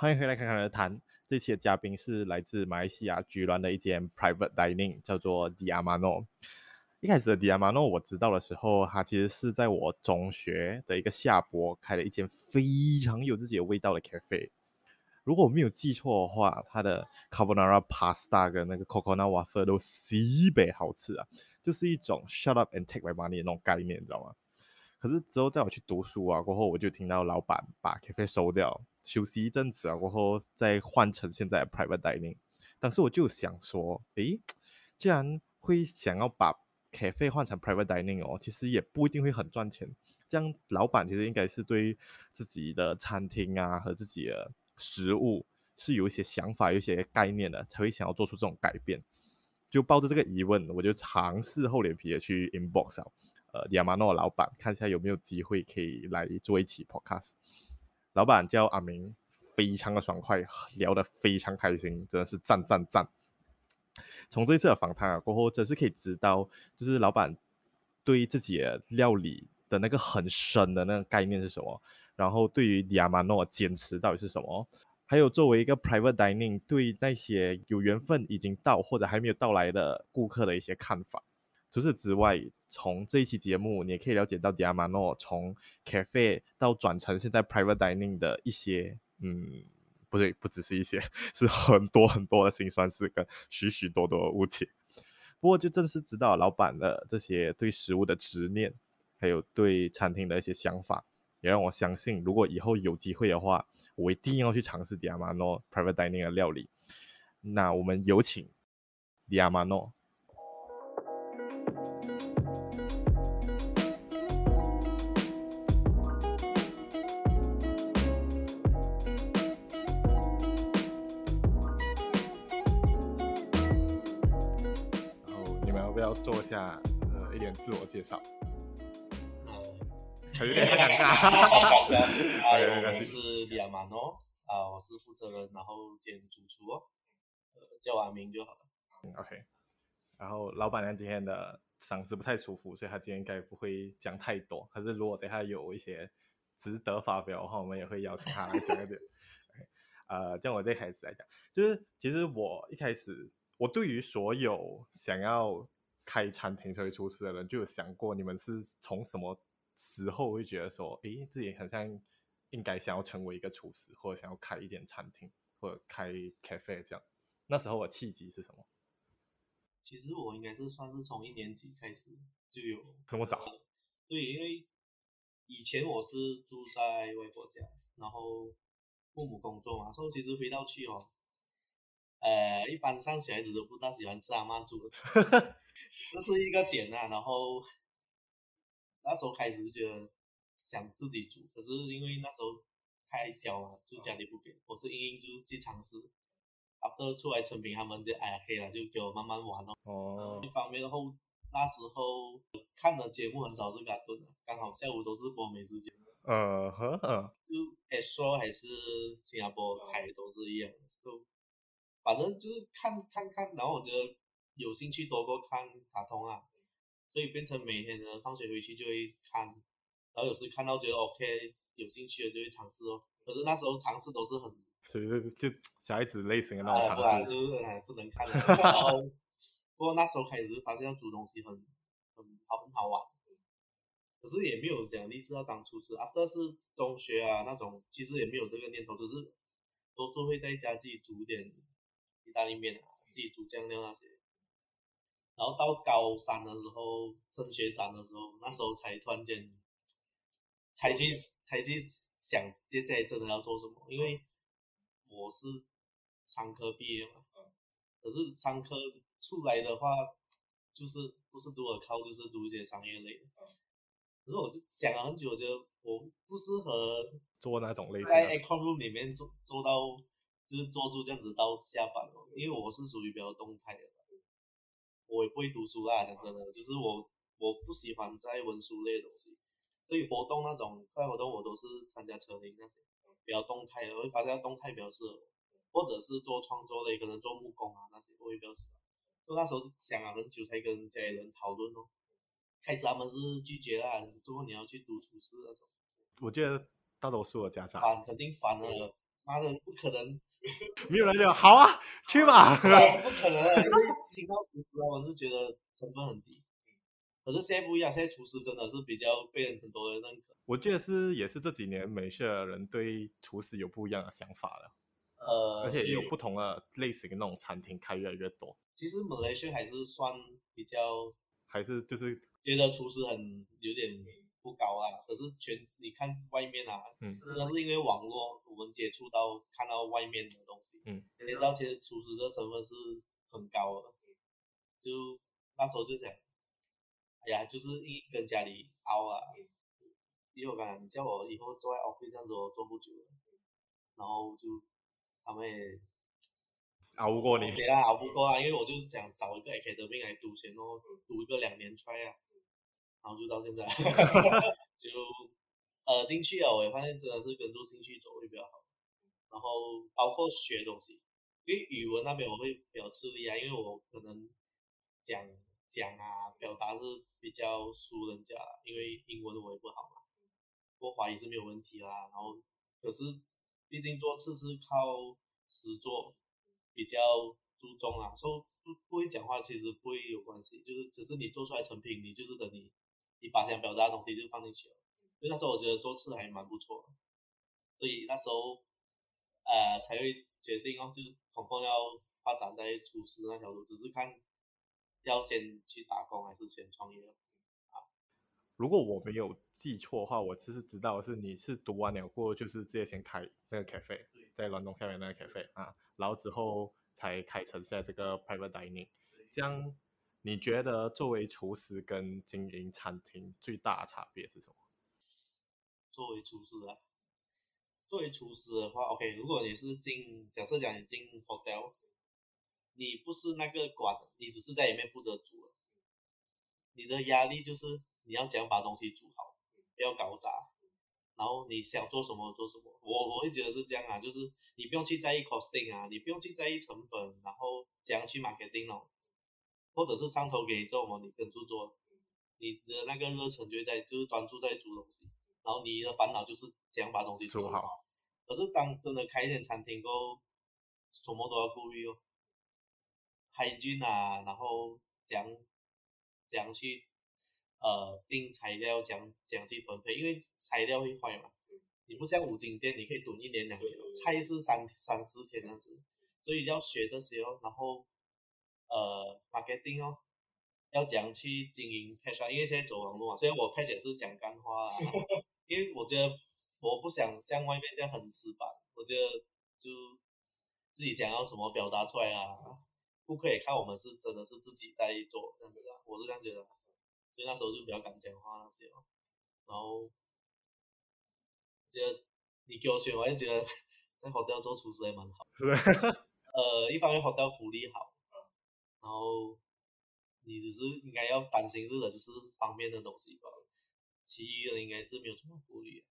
欢迎回来，侃侃而谈。这期的嘉宾是来自马来西亚菊銮的一间 private dining，叫做 Diamano。一开始的 Diamano 我知道的时候，它其实是在我中学的一个下坡开了一间非常有自己的味道的 cafe。如果我没有记错的话，它的 carbonara pasta 跟那个 coconut waffle 都西北好吃啊，就是一种 shut up and take my money 的那种概念，你知道吗？可是之后在我去读书啊过后，我就听到老板把 cafe 收掉。休息一阵子啊，过后再换成现在的 private dining。当时我就想说，诶，既然会想要把 cafe 换成 private dining 哦，其实也不一定会很赚钱。这样老板其实应该是对自己的餐厅啊和自己的食物是有一些想法、有一些概念的，才会想要做出这种改变。就抱着这个疑问，我就尝试厚脸皮的去 inbox 啊，呃，Diamano 老板，看一下有没有机会可以来做一期 podcast。老板叫阿明，非常的爽快，聊得非常开心，真的是赞赞赞。从这一次的访谈啊过后，真是可以知道，就是老板对于自己的料理的那个很深的那个概念是什么，然后对于 Diamano 坚持到底是什么，还有作为一个 private dining 对那些有缘分已经到或者还没有到来的顾客的一些看法。除此之外，从这一期节目，你也可以了解到 Diamano 从 cafe 到转成现在 private dining 的一些，嗯，不对，不只是一些，是很多很多的辛酸事跟许许多多的误解。不过，就正是知道老板的这些对食物的执念，还有对餐厅的一些想法，也让我相信，如果以后有机会的话，我一定要去尝试 Diamano private dining 的料理。那我们有请做一下呃一点自我介绍，呃，有点尴尬。啊，我是 Diamano 啊，我是负责人，然后兼主厨哦，呃，叫阿明就好了。嗯，OK。然后老板娘今天的嗓子不太舒服，所以她今天应该不会讲太多。可是如果等下有一些值得发表的话，我们也会邀请她来讲一点。呃，像我最开始来讲，就是其实我一开始我对于所有想要开餐厅成为厨师的人，就有想过你们是从什么时候会觉得说，诶，自己好像应该想要成为一个厨师，或者想要开一间餐厅，或者开 cafe 这样。那时候我契机是什么？其实我应该是算是从一年级开始就有。那么早？对，因为以前我是住在外婆家，然后父母工作嘛，所以其实回到去哦。呃，一般上小孩子都不大喜欢吃阿妈煮的，这是一个点啊。然后那时候开始就觉得想自己煮，可是因为那时候太小了，就家里不给。我是硬硬就去尝试，after 出来成品，他们就哎呀可以了，就给我慢慢玩咯。哦。一方面然后那时候看的节目很少是卡顿，刚好下午都是播美食节目。嗯哼。就 Astro 还是新加坡台都是一样，就。反正就是看看看，然后我觉得有兴趣多过看卡通啊，所以变成每天呢放学回去就会看，然后有时看到觉得 OK 有兴趣的就会尝试哦。可是那时候尝试都是很，所以就小孩子类型的那种尝试，啊、就是哎不能看。然后不过那时候开始就发现要煮东西很很好很好玩，可是也没有讲立志要当厨师。After 是中学啊那种，其实也没有这个念头，只是多数会在家自己煮点。意大利面啊，自己煮酱料那些，然后到高三的时候升学展的时候，那时候才突然间，才去才去想接下来真的要做什么，因为我是商科毕业嘛，可是商科出来的话，就是不是读尔靠，就是读一些商业类的，可是我就想了很久，我觉得我不适合做那种类型，在 a c o n room 里面做做到。就是坐住这样子到下班哦，因为我是属于比较动态的，我也不会读书啦，讲真的，就是我我不喜欢在文书类的东西，所以活动那种课外活动我都是参加车龄那些比较动态的，我会发现动态比较适合，或者是做创作类，可能做木工啊那些我也比较喜欢。就那时候想了很久才跟家里人讨论哦，开始他们是拒绝啦，最后你要去读厨师那种。我觉得大多数的家长烦，肯定烦了。妈的，不可能，没有人就好啊，去吧。不可能，因为听到厨师，我就觉得成本很低。可是现在不一样，现在厨师真的是比较被人很多人认可。我觉得是也是这几年马来西亚人对厨师有不一样的想法了。呃，而且也有不同的类型的那种餐厅开越来越多。其实马来西亚还是算比较，还是就是觉得厨师很有点不高啊。可是全你看外面啊，嗯，真的是因为网络，我们接触到看到外面的东西，嗯，你知道其实厨师这身份是很高的。就那时候就想，哎呀，就是一跟家里熬啊，因为我讲你叫我以后坐在 office 这样子，我坐不久，然后就。他们也熬不过你，谁啊？熬不过啊！因为我就是想找一个 academy 来读钱哦，读一个两年 try 啊，然后就到现在，就呃进去了，我也发现真的是跟着兴趣走会比较好。然后包括学东西，因为语文那边我会比较吃力啊，因为我可能讲讲啊表达是比较输人家，因为英文我也不好嘛，不过华语是没有问题啦。然后可是。毕竟做事是靠实做，比较注重啦，说不不会讲话其实不会有关系，就是只是你做出来成品，你就是等你你把想表达的东西就放进去了。所以那时候我觉得做事还蛮不错，所以那时候呃才会决定哦，就是恐怕要发展在厨师那条路，只是看要先去打工还是先创业啊。如果我没有记错的话，我其实知道是你是读完了过后，就是直接先开那个 cafe，在伦敦下面那个 cafe 啊，然后之后才开成现在这个 private dining。这样你觉得作为厨师跟经营餐厅最大的差别是什么？作为厨师啊，作为厨师的话，OK，如果你是进，假设讲你进 hotel，你不是那个管，你只是在里面负责煮，你的压力就是。你要怎样把东西煮好，不要搞砸，然后你想做什么做什么。我我会觉得是这样啊，就是你不用去在意 costing 啊，你不用去在意成本，然后怎样去 marketing 哦，或者是上头给你做什么，你跟住做，你的那个热忱就在就是专注在煮东西，然后你的烦恼就是怎样把东西煮好。好，可是当真的开一间餐厅后，什么都要顾虑哦，hygiene 啊，然后怎样怎样去。呃，订材料讲讲去分配，因为材料会坏嘛。你不像五金店，你可以囤一年两年，菜是三三四天这样子，所以要学这些哦。然后呃，marketing 哦，要讲去经营 page，因为现在走网络嘛，所以我 page 也是讲干话啊。因为我觉得我不想像外面这样很死板，我觉得就自己想要什么表达出来啊，顾客也看我们是真的是自己在做这样子啊，我是这样觉得。所以那时候就比较敢讲话那些哦，然后觉得你给我选，我还是觉得 在 hotel 做厨师还蛮好。呃，一方面 hotel 福利好，然后你只是应该要担心是人事方面的东西吧，其余的应该是没有什么顾虑。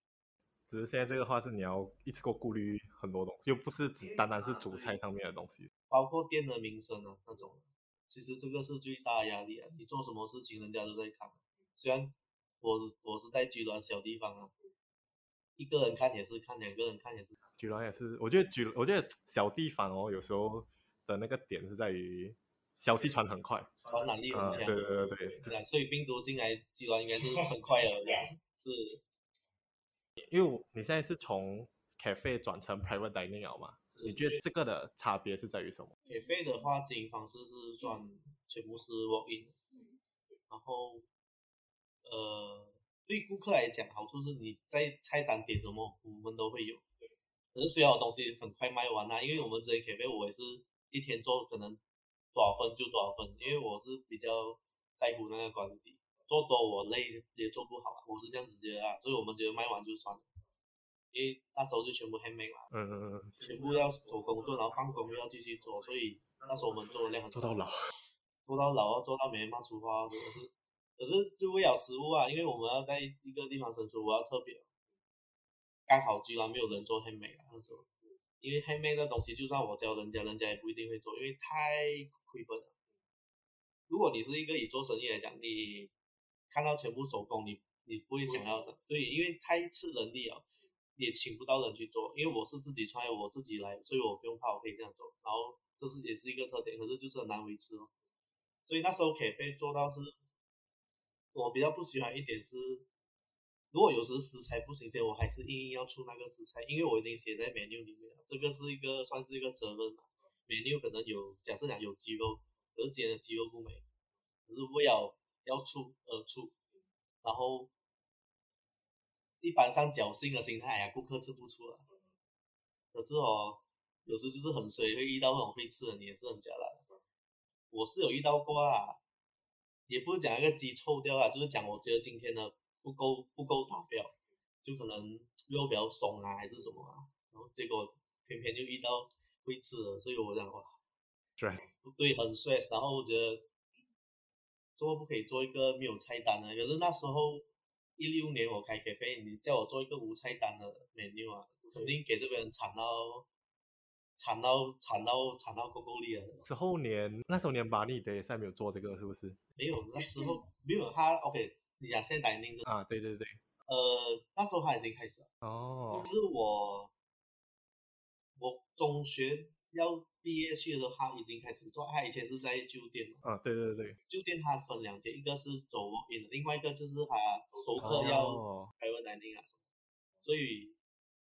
只是现在这个话是你要一次过顾虑很多东西，又不是只单单是主菜上面的东西，包括店的名声啊那种。其实这个是最大的压力啊！你做什么事情，人家都在看。虽然我是我是在居銮小地方啊，一个人看也是看，两个人看也是。居銮也是，我觉得居我觉得小地方哦，有时候的那个点是在于消息传很快，传染力很强。对对对对。所以病毒进来机关应该是很快的，是。因为你现在是从 cafe 转成 private dining 了嘛？你觉得这个的差别是在于什么？cafe 的话，经营方式是算全部是 walk in，然后呃，对顾客来讲，好处是你在菜单点什么，我们都会有。可是虽然我东西很快卖完啦，因为我们这些 cafe 我也是一天做可能多少分就多少分，因为我是比较在乎那个管理，做多我累也做不好，我是这样子觉得啊，所以我们觉得卖完就算了。因为那时候就全部 handmade 嘛，嗯嗯嗯，全部要手工做，然后放工又要继续做，所以那时候我们 做的量很少，做到老，做到老，做到没人骂出话，可是可是就为了食物啊，因为我们要在一个地方生存，我要特别，刚好居然没有人做 handmade 那时候，因为 handmade 的东西，就算我教人家，人家也不一定会做，因为太亏本了。如果你是一个以做生意来讲，你看到全部手工，你你不会想要的，对，因为太吃人力了。也请不到人去做，因为我是自己创业，我自己来，所以我不用怕，我可以这样做。然后这是也是一个特点，可是就是很难维持哦。所以那时候咖啡做到是，我比较不喜欢一点是，如果有时食材不新鲜，我还是硬硬要出那个食材，因为我已经写在 menu 里面了，这个是一个算是一个责任嘛。menu 可能有假设讲有鸡肉，可是今天的鸡肉不美，可是为了要出而出，然后。一般上侥幸的心态呀，顾客吃不出来。可是哦，有时就是很衰，会遇到那种会吃的，你也是很假的。我是有遇到过啊，也不是讲那个鸡臭掉啊，就是讲我觉得今天的不够不够达标，就可能肉比较松啊，还是什么啊，然后结果偏偏就遇到会吃的，所以我讲哇，对，对，很衰。然后我觉得做不可以做一个没有菜单的，可是那时候。一六年我开咖啡，你叫我做一个无菜单的 menu 啊，肯定给这边人惨到惨到惨到惨到够够力了。之后年那时候年把你的赛没有做这个是不是？没有，那时候没有他。OK，你讲现在 dining 啊，对对对，呃，那时候他已经开始了。哦，就是我我中学要。毕业去的时候，他已经开始做。他以前是在酒店嘛。啊，对对对。酒店他分两间，一个是走 walk-in 的，另外一个就是他熟客要开文南京啊什么。所以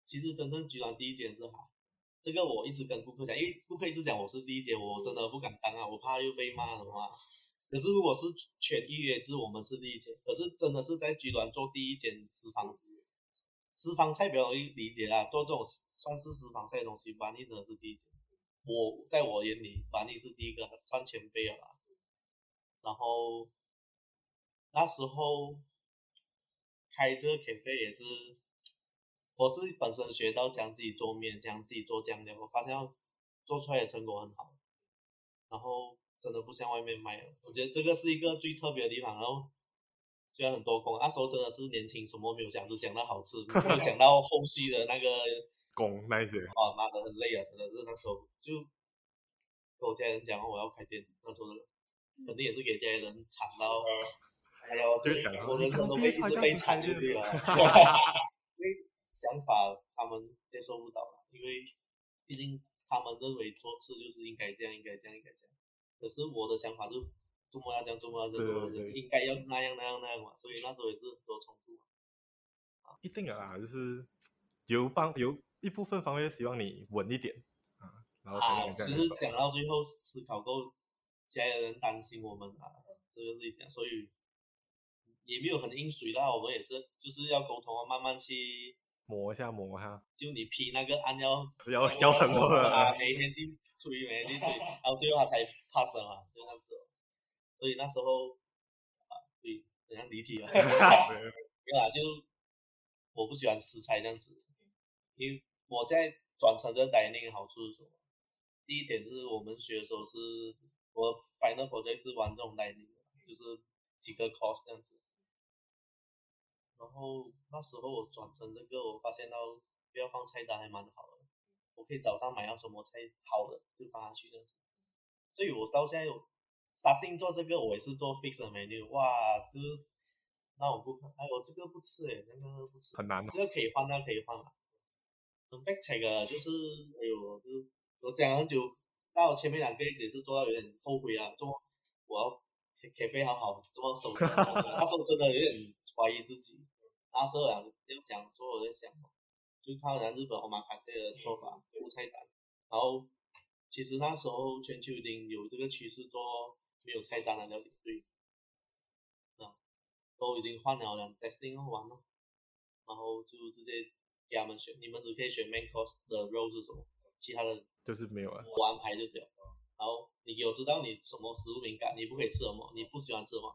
其实真正居然第一间是他。这个我一直跟顾客讲，因为顾客一直讲我是第一间，我真的不敢当啊，我怕又被骂什么。可是如果是全预约制，我们是第一间。可是真的是在集团做第一间私房，私房菜比较容易理解啦。做这种算是私房菜的东西，吧，你真的是第一间。我在我眼里，万利是第一个算前辈了。然后那时候开这个咖啡也是，我是本身学到讲自己做面，讲自己做酱料，我发现做出来的成果很好。然后真的不像外面卖，我觉得这个是一个最特别的地方。然后虽然很多工，那时候真的是年轻，什么没有想，只想到好吃，没有想到后续的那个。工那些，哇妈的很累啊！真的是那时候就跟我家人讲我要开店，那时候肯定也是给家里人惨到，哎呀，我这我人生都被一直被惨就对了，因为想法他们接受不到了，因为毕竟他们认为做事就是应该这样，应该这样，应该这样。可是我的想法就这么要这样，这么要这样，应该要那样那样那样嘛，所以那时候也是很多冲突啊。一定的啦，就是有帮有。一部分方面希望你稳一点啊，然后啊，其实讲到最后思考过，家里人担心我们啊，这个是一点，所以也没有很硬水啦，我们也是就是要沟通啊，慢慢去磨一下磨一下，就你批那个按要要要很多 啊，每天去吹，每天去吹，然后最后他才 pass 了嘛，就这样子，所以那时候啊，对，很像离题了，没有啦，就我不喜欢食材这样子，因为。我在转成这 dining 好处是什么？第一点就是我们学的时候是，我 final project 是玩这种 dining 就是几个 course 这样子。然后那时候我转成这个，我发现到不要放菜单还蛮好的，我可以早上买到什么菜好的就放下去这样子。所以我到现在有 starting 做这个，我也是做 fixed menu，哇，就是那我不哎我这个不吃哎，那个不吃，很难，这个可以换，那个可以换嘛。很白菜的，就是哎呦，就是我想很久，到前面两个也是做到有点后悔啊，做我要咖啡好好做手工，那时候真的有点怀疑自己。那时候啊要讲做，我在想，就看人日本欧玛卡西的做法，无菜单。然后其实那时候全球已经有这个趋势做没有菜单的料理，对，啊，都已经换了两 testing 完了，然后就直接。给他们选，你们只可以选 main course 的肉是什么，其他的就是没有了。我安排就对了。然后你给我知道你什么食物敏感，你不可以吃什么，你不喜欢吃什么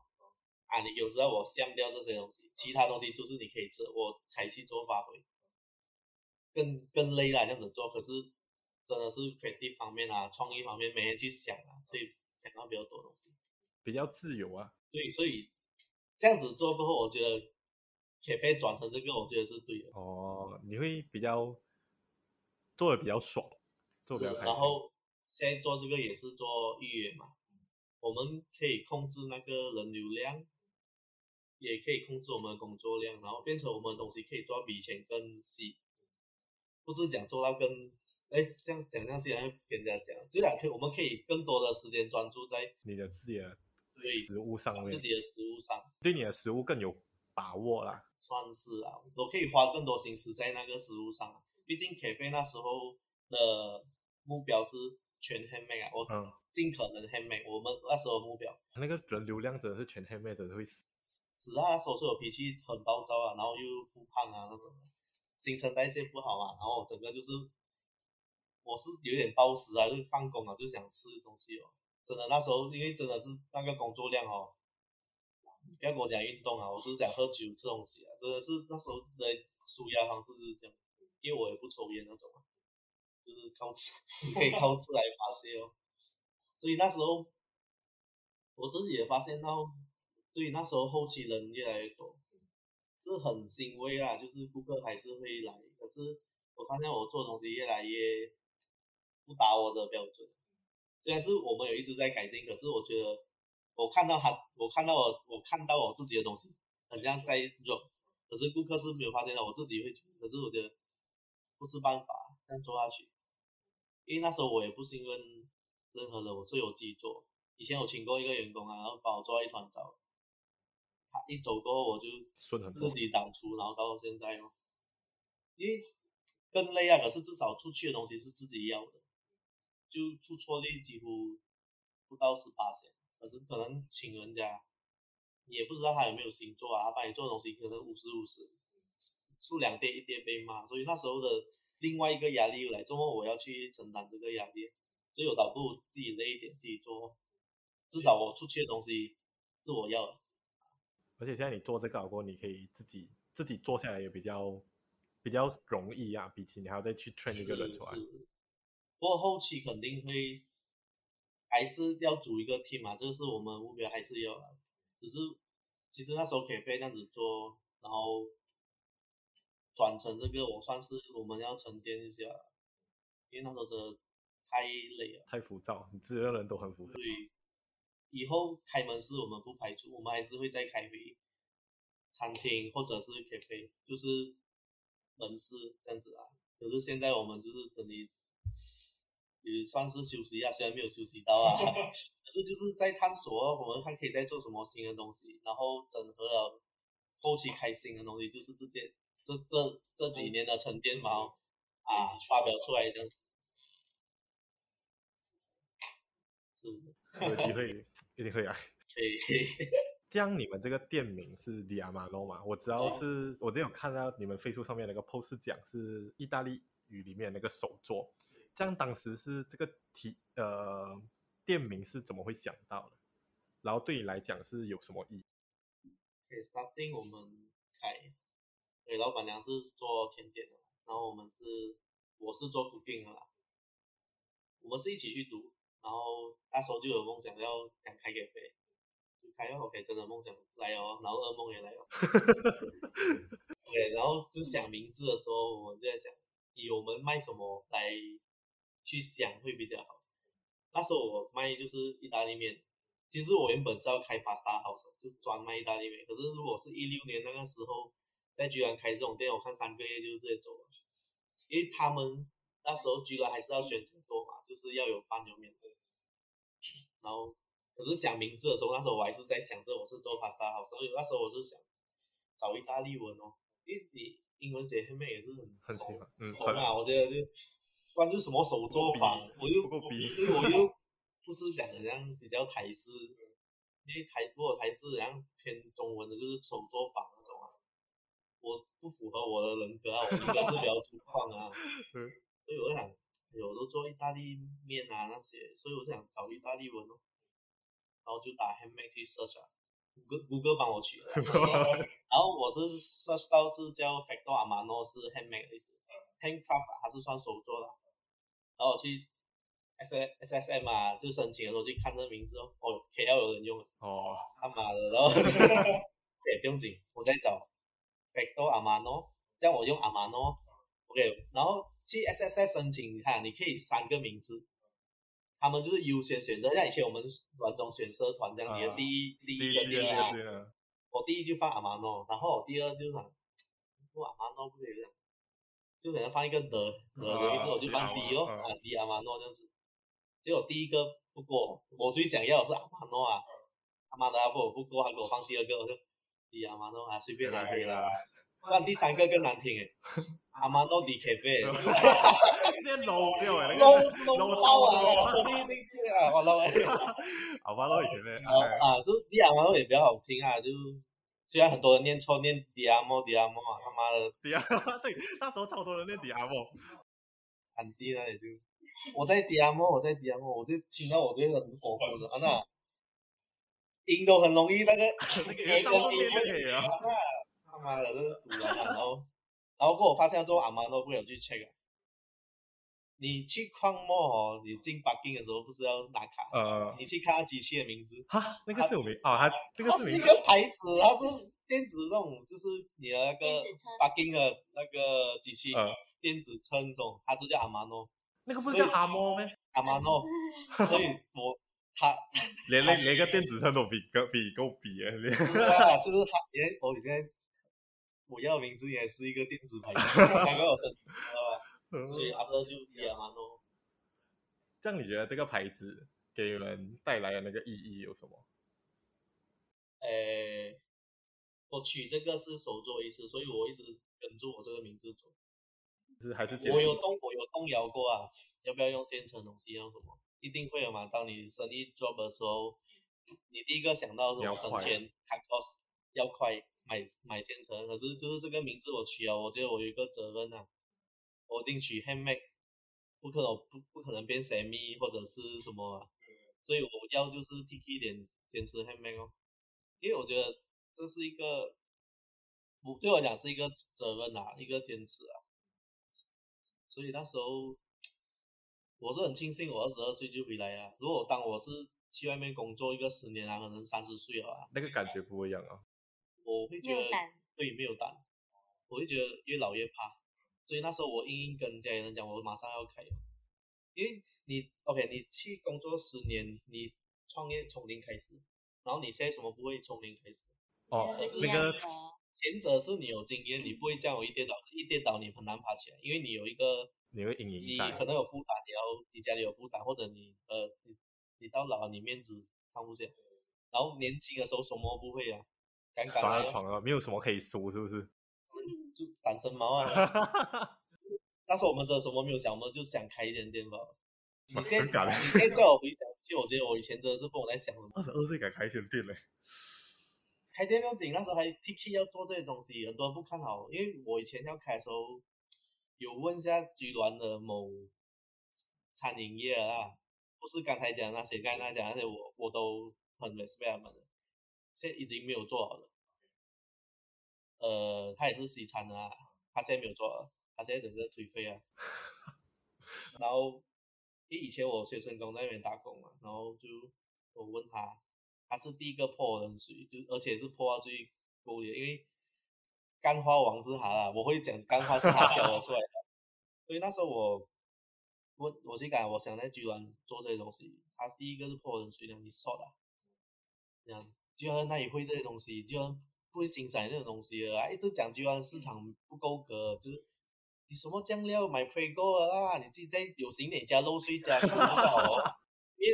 啊？你给我知道我香掉这些东西，其他东西都是你可以吃，我才去做发挥。更更累了这样子做，可是真的是 creative 方面啊，创意方面，每天去想啊，所以想到比较多东西，比较自由啊。对，所以这样子做过后，我觉得。可以转成这个，我觉得是对的。哦，你会比较做的比较爽，做比较开心。然后现在做这个也是做预约嘛，我们可以控制那个人流量，也可以控制我们的工作量，然后变成我们的东西可以做比以前更细。不是讲做到跟哎这样讲这样子，然跟人家讲，就讲可以，我们可以更多的时间专注在你的自己的食物上面，自己的食物上，对你的食物更有把握啦。算是啊，我可以花更多心思在那个食物上。毕竟 cafe 那时候的目标是全 handmade 啊，我尽可能 handmade。我们那时候目标，那个人流量真的是全 handmade，真的会死。死啊，那时候是有脾气很暴躁啊，然后又复胖啊那种。新陈代谢不好啊，然后整个就是，我是有点暴食啊，就是放工啊就想吃东西哦。真的那时候，因为真的是那个工作量哦，不要跟我讲运动啊，我是想喝酒吃东西啊，真的是那时候的舒压方式就是这样，因为我也不抽烟那种啊，就是靠吃，只可以靠吃来发泄哦。所以那时候，我自己也发现到，对那时候后期人越来越多。是很欣慰啦，就是顾客还是会来，可是我发现我做东西越来越不达我的标准。虽然是我们有一直在改进，可是我觉得我看到他，我看到我，我看到我自己的东西很像在做，可是顾客是没有发现到，我自己会，可是我觉得不是办法这样做下去，因为那时候我也不是因为任何人，我是有自己做。以前我请过一个员工啊，然后把我做一团糟。他一走过后，我就自己长出，然后到现在哦，因为更累啊。可是至少出去的东西是自己要的，就出错率几乎不到十八线。可是可能请人家，你也不知道他有没有心做啊，他帮你做的东西可能五十五十，出两跌一跌被骂，所以那时候的另外一个压力又来，周末我要去承担这个压力，所以我倒不如自己累一点，自己做，至少我出去的东西是我要的。而且现在你做这个过后，你可以自己自己做下来也比较比较容易啊，比起你还要再去 train 一个人出来。不过后期肯定会还是要组一个 team 嘛，这个是我们目标还是要。只是其实那时候可以这样子做，然后转成这个，我算是我们要沉淀一下，因为那时候真的太累了，太浮躁，你这个人都很浮躁。对。以后开门市我们不排除，我们还是会再开回餐厅或者是咖啡，就是门市这样子啊。可是现在我们就是等于也算是休息一下，虽然没有休息到啊，可是就是在探索，我们还可以再做什么新的东西，然后整合了后期开新的东西，就是这件这这这几年的沉淀嘛啊发表出来这样子。是 有机会一定会来。这样你们这个店名是 d i a m a n o 嘛？我知道是，我之前有看到你们 Facebook 上面那个 post 讲是意大利语里面那个手作。这样当时是这个题呃店名是怎么会想到的？然后对你来讲是有什么意义？Okay，starting 我们开，对，老板娘是做甜点的，然后我们是我是做 cooking 的啦，我们是一起去读。然后那时候就有梦想要想开咖啡，就开 OK，真的梦想来哦，然后噩梦也来哦。对，然后就想名字的时候，我们就在想，以我们卖什么来去想会比较好。那时候我卖就是意大利面，其实我原本是要开 pasta 好手就专卖意大利面。可是如果是一六年那个时候在居然开这种店，我看三个月就直接走了，因为他们那时候居然还是要选择多嘛，就是要有饭有面的。然后，可是想名字的时候，那时候我还是在想着我是做 pasta 好，所以那时候我就想找意大利文哦，因为你英文写后面也是很熟嘛，我觉得就关注什么手作坊，我又 我又不是讲的这样比较台式，因为台如果台式然后偏中文的，就是手作坊我不符合我的人格啊，我应该是比较粗犷啊，所以我就想。有都做意大利面啊那些，所以我就想找意大利文哦，然后就打 handmade 去 search 啊，谷歌谷歌帮我取了，然后我是 search 到是叫 Factor Amano 是 handmade 的意思，handcraft 还是算手做的，然后我去 S S S M 啊就申请的时候去看这名字哦，哦 K L 有人用哦，他妈的，然后 对不用紧，我再找 Factor Amano，这样我用 Amano，OK，然后。去 S S F 申请，你看，你可以三个名字，他们就是优先选择。像以前我们软中选社团这样，你的第一、啊、第一个第一啊，我第一就放阿玛诺，然后我第二就想，不阿玛诺不可以这样，就可能放一个的的的意思，我就放 D 哦，啊 D 阿玛诺这样子。结果第一个不过，我最想要的是阿玛诺啊，阿玛达不不过，还给我放第二个，我就 D 阿玛诺啊，随便拿可以了。放第三个更难听诶，阿玛诺 D 咖啡，这 low 掉诶，low low 爆啊，说不定啊，我 low 诶，阿玛诺咖啡，啊，就 D 阿玛诺也比较好听啊，就。虽然很多人念错，念迪亚莫，迪亚莫啊，他妈的，迪亚莫，对，那时候超多人念迪亚莫，很低那也就，我在迪亚莫，我在迪亚莫，我就听到我这个很火火的，啊那，音都很容易那个，那个音跟音不可以啊，那他妈的，这是赌人啊，然后，然后过我发现之后，阿妈都不有去 check 啊。你去矿漠哦，你进 parking 的时候不是要拿卡？呃，你去看下机器的名字。哈，那个是我没啊，它这个是一个牌子，它是电子那种，就是你的那个 parking 的那个机器，电子称那种，它就叫阿玛诺。那个不是叫阿莫咩？阿玛诺。所以我他 连连连个电子秤都比个比够比啊！就是他，连，我现在我要名字也是一个电子牌子，难怪我真啊。所以阿德就迪亚玛诺。这样你觉得这个牌子给人带来的那个意义有什么？诶，我取这个是手作意思，所以我一直跟住我这个名字走。是还是我有动我有动摇过啊？要不要用现成东西？要什么？一定会有嘛？当你生意 job 的时候，你第一个想到是我省钱，cut cost 要快，买买现成。可是就是这个名字我取了，我觉得我有一个责任啊。我进去 handmade，不可能不不可能变 semi 或者是什么啊，所以我要就是 T K 一点坚持 handmade 哦，因为我觉得这是一个，我对我讲是一个责任啊，一个坚持啊，所以那时候我是很庆幸我二十二岁就回来啊，如果当我是去外面工作一个十年啊，可能三十岁了啊，那个感觉不一样啊，我会觉得对没有胆，我会觉得越老越怕。所以那时候我硬硬跟家里人讲，我马上要开，因为你 OK，你去工作十年，你创业从零开始，然后你现在什么不会从零开始？哦，那个前者是你有经验，你不会这样，我一跌倒，一跌倒你很难爬起来，因为你有一个，你会阴影，你可能有负担，你要你家里有负担，或者你呃你你到老了你面子放不下，然后年轻的时候什么不会啊，敢敢来闯啊，没有什么可以输，是不是？就单身猫啊！那时候我们真的什么没有想，我们就想开一间店吧。你现在你现在叫我回想，就我觉得我以前真的是不懂在想什么。二十二岁敢开一间店嘞？开店不要紧，那时候还 Tiki 要做这些东西，很多人不看好。因为我以前要开的时候，有问一下居銮的某餐饮业啊，不是刚才讲那些，刚才讲那些我我都很 respect 他们的，现在已经没有做好了。呃，他也是西餐的啊，他现在没有做了，他现在整个颓废啊。然后，因为以前我学生工在那边打工嘛，然后就我问他，他是第一个破冷水，就而且是破到最够的，因为干花王是他啦，我会讲干花是他教我出来的。所以那时候我我我去讲，我想在居銮做这些东西，他第一个是破冷水的，你说的，这样居然那也会这些东西，居然。不会欣赏那种东西了啊！一直讲居銮市场不够格，就是你什么酱料买 Prego 啦，你自己在有型点加漏水加多少面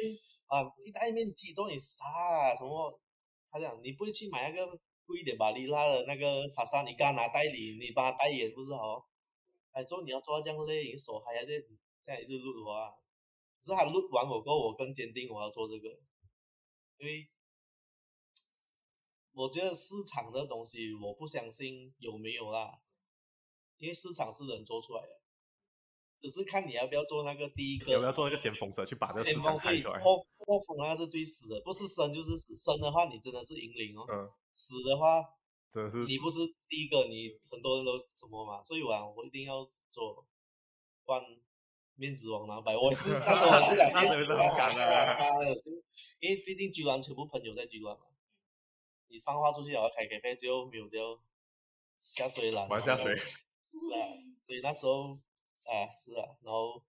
啊，一袋面自己做你啥啊？什么？他讲你不会去买那个贵一点吧？利拉的那个卡萨，你刚拿代理，你帮他代言不是好？哎，做你要做到这样累，你手还要这这样一直录的话，可是他录完我过后，我更坚定我要做这个，因为。我觉得市场的东西，我不相信有没有啦，因为市场是人做出来的，只是看你要不要做那个第一个，要不要做那个先锋者去把这个市场开出来。破破风那是最死的，不是生就是死，生的话你真的是引领哦，嗯，死的话，真是你不是第一个，你很多人都什么嘛，所以我我一定要做，冠面子往哪摆？我 是那时候我是两面子往哪摆，因为毕竟居然全部朋友在居然嘛。你放话出去，然后开咖啡，最后没有掉下水了。玩下水。是啊，所以那时候，啊是啊，然后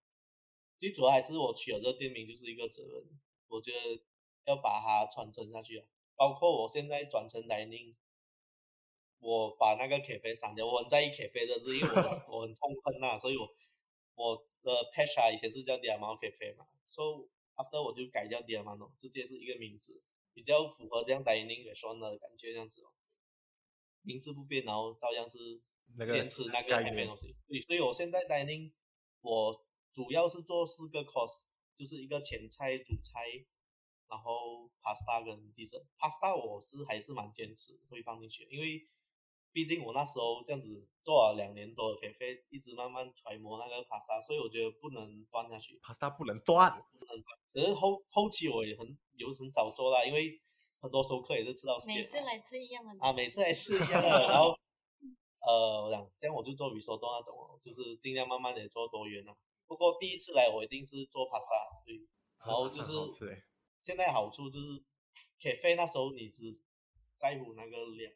最主要还是我取了这个店名，就是一个责任。我觉得要把它传承下去啊，包括我现在转成 dining，我把那个 cafe 删掉，我很在意 cafe 的字，因为我 我很痛恨呐，所以我我的啊以前是叫 Diamano cafe 嘛，so after 我就改叫 Diamano，直接是一个名字，比较符合这样 dining restaurant 的感觉这样子哦，名字不变，然后照样是坚持那个 cafe 东西，对，所以我现在 dining 我主要是做四个 course，就是一个前菜、主菜。然后 pasta 跟 dessert，pasta 我是还是蛮坚持会放进去，因为毕竟我那时候这样子做了两年多的 cafe，一直慢慢揣摩那个 pasta，所以我觉得不能断下去。pasta 不能断，不能断。只是后后期我也很有很早做啦，因为很多熟客也是吃到。每次来吃一样的。啊，每次来吃一样的，然后 呃，我想这样我就做 risotto 那种，就是尽量慢慢的做多元啊。不过第一次来我一定是做 pasta，对，然后就是。现在好处就是，cafe 那时候你只在乎那个量，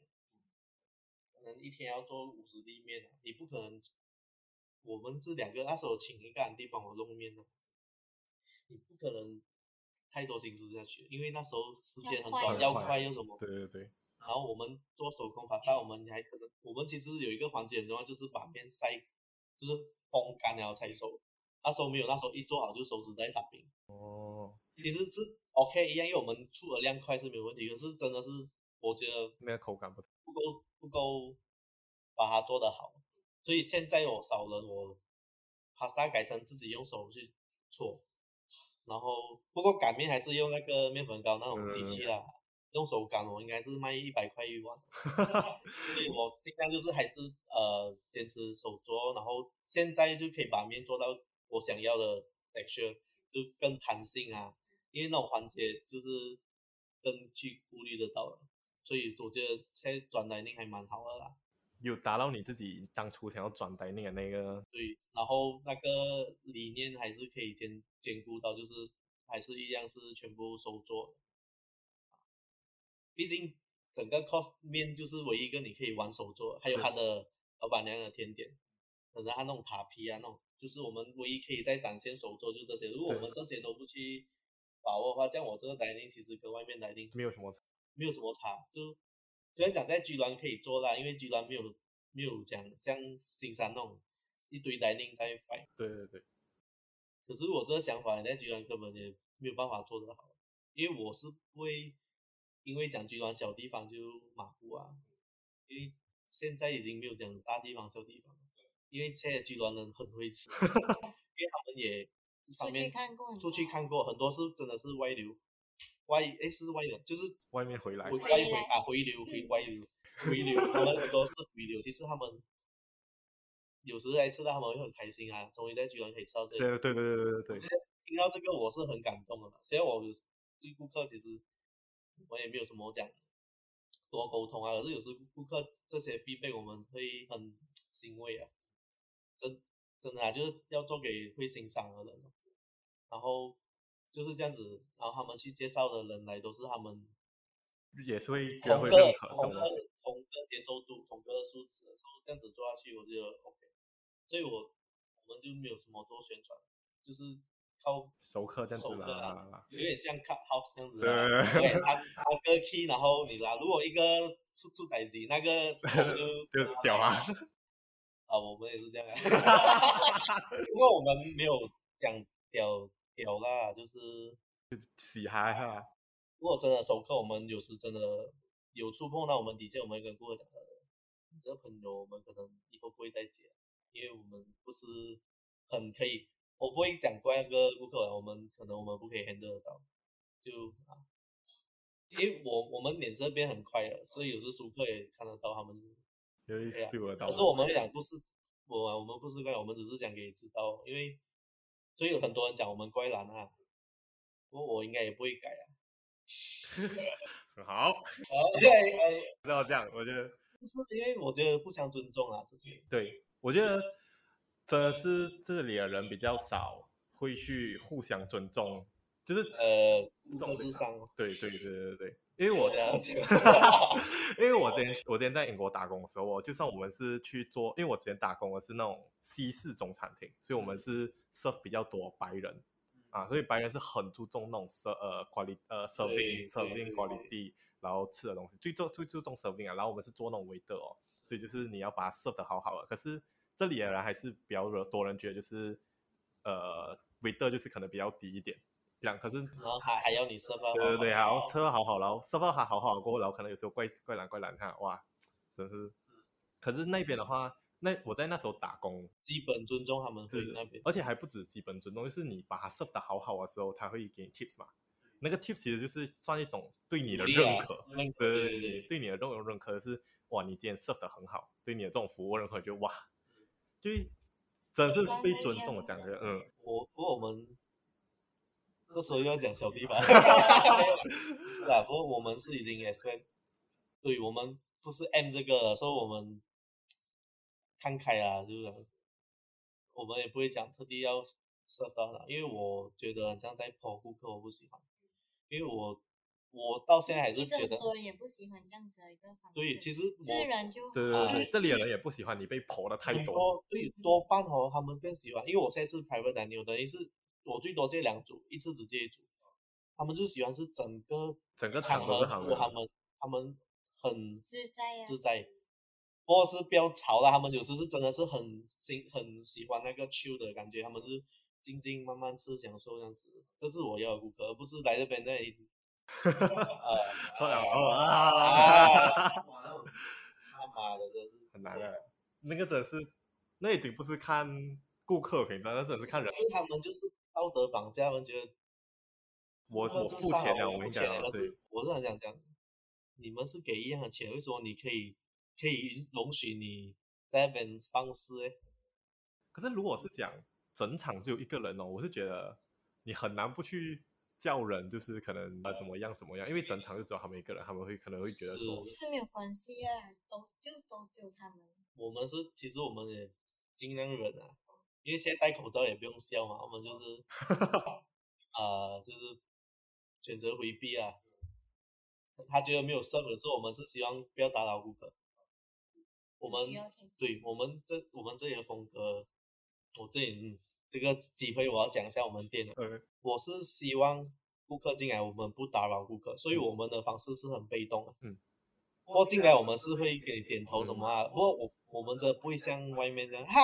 可能一天要做五十粒面，你不可能。我们是两个，那时候请一个人弟帮我弄面的，你不可能太多心思下去，因为那时候时间很短，要快又什么。对对对。然后我们做手工法，但我们还可能，我们其实有一个环节很重要，就是把面晒，就是风干然后才收。那时候没有，那时候一做好就手指在打冰。哦。其实是 OK 一样，因为我们出的量快是没有问题，可是真的是我觉得那个口感不不够不够把它做得好，所以现在我少了我 pasta 改成自己用手去搓，然后不过擀面还是用那个面粉膏那种机器啦，嗯、用手擀我应该是卖一百块一碗，所以我尽量就是还是呃坚持手做，然后现在就可以把面做到我想要的 texture，就更弹性啊。因为那种环节就是更去顾虑得到的，所以我觉得现在转 dining 还蛮好的啦。有达到你自己当初想要转 dining 的那个？对，然后那个理念还是可以兼兼顾到，就是还是一样是全部手做。毕竟整个 course 面就是唯一一个你可以玩手做，还有他的老板娘的甜点，可能他那种塔皮啊那种，就是我们唯一可以在展现手做就这些。如果我们这些都不去。把握的话，这样我这个 dining 其实跟外面 dining 没有什么差，没有什么差。就虽然讲在居銮可以做啦，因为居銮没有没有讲像新山那种一堆 dining 在 fight。对对对。可是我这个想法在居銮根本也没有办法做得好，因为我是不会因为讲居銮小地方就马虎啊，因为现在已经没有讲大地方小地方，因为现在居銮人很会吃，因为他们也。出去看过，出去看过很多是真的是外流，外诶是外流，就是外面回来，回外回啊回流回外流回流，他们很多是回流，其实他们有时来吃到他们会很开心啊，终于在居然可以吃到这个，对对对对对。对对，听到这个我是很感动的嘛，虽然我对顾客其实我也没有什么讲多沟通啊，可是有时顾客这些 feedback 我们会很欣慰啊，真真的啊，就是要做给会欣赏的人。然后就是这样子，然后他们去介绍的人来都是他们也是会同个同个同个接受度同个数值的时候，这样子做下去我觉得 OK，所以我我们就没有什么做宣传，就是靠熟客这样子啦，有点像 cut house 这样子，对，三三个 key，然后你拉，如果一个出出歹机，那个 就就屌啊，啊，我们也是这样，啊因为我们没有讲屌。有啦，就是嘻哈哈。如果真的熟客，我们有时真的有触碰到我们底线，我们会跟顾客讲的。你这个朋友，我们可能以后不会再接，因为我们不是很可以。我不会讲怪那个顾客，我们可能我们不可以 handle 得到。就啊，因为我我们脸色变很快了，所以有时熟客也看得到他们。对啊。可是我们讲不是我，我们不是怪，我们只是想给你知道，因为。所以有很多人讲我们怪懒啊，不过我应该也不会改啊。好，好，OK，不要这样，我觉得不是因为我觉得互相尊重啊，这些。对，我觉得真的是这里的人比较少会去互相尊重，就是呃，物质上。对对对对对。因为我的，因为我之前我之前在英国打工的时候，我就算我们是去做，因为我之前打工的是那种西式中餐厅，所以我们是 serve 比较多白人，啊，所以白人是很注重那种 ser 呃 quality 呃 serving serving quality，然后吃的东西最重最注重 serving 啊，然后我们是做那种 waiter 哦，所以就是你要把它 serve 的好好的。可是这里的人还是比较多人觉得就是呃 waiter 就是可能比较低一点，这样。可是然后还还要你 serve 对对对，然后 serve 好好，然后 serve 还好好过后，然后可能有时候怪怪懒怪懒哈，哇，真是。可是那边的话。那我在那时候打工，基本尊重他们对那边，而且还不止基本尊重，就是你把它 serve 的好好的时候，他会给你 tips 嘛。那个 tips 其实就是算一种对你的认可，啊、对对对，对你的这种认可是哇，你今天 serve 的很好，对你的这种服务认可就哇，就真是被尊重的感觉。嗯，我不过我们这时候又要讲小弟吧，是啊，不过我们是已经 expect，对我们不是 M 这个了，所以我们。看开啊，是不是？我们也不会讲特地要 serve 到哪，因为我觉得这样在跑顾客，我不喜欢。因为我我到现在还是觉得，很多人也不喜欢这样子的一个方式。对，其实自然就对对对，对，这里的人也不喜欢你被捧的太多。多对，多半哦，他们更喜欢，因为我现在是 private dining，等于是我最多接两组，一次只接一组。他们就喜欢是整个整个场合，他们他们很自在啊，自在。或是比较吵了，他们有时是真的是很喜很喜欢那个 chill 的感觉，他们就是静静慢慢吃享受这样子，这是我要的顾客，而不是来这边那里。哈哈哈哈哈！他妈的，真是很难的。那个真是，那已经不是看顾客评价，那真是看人。是他们就是道德绑架，他们觉得我我付钱了，我跟你讲，对，我是很想讲，你们是给一样的钱，为什么你可以？可以容许你在那边放肆诶，可是如果是讲整场只有一个人哦，我是觉得你很难不去叫人，就是可能啊怎么样怎么样，因为整场就只有他们一个人，他们会可能会觉得说是，是没有关系啊，都就都只有他们。我们是其实我们也尽量忍啊，因为现在戴口罩也不用笑嘛，我们就是啊、呃、就是选择回避啊。他觉得没有的时候，我们是希望不要打扰顾客。我们对我们这我们这里的风格，我这里、嗯、这个机会我要讲一下我们店的。我是希望顾客进来，我们不打扰顾客，所以我们的方式是很被动的。嗯。不过进来我们是会给点头什么啊？嗯、不过我我们这不会像外面这样，嗨，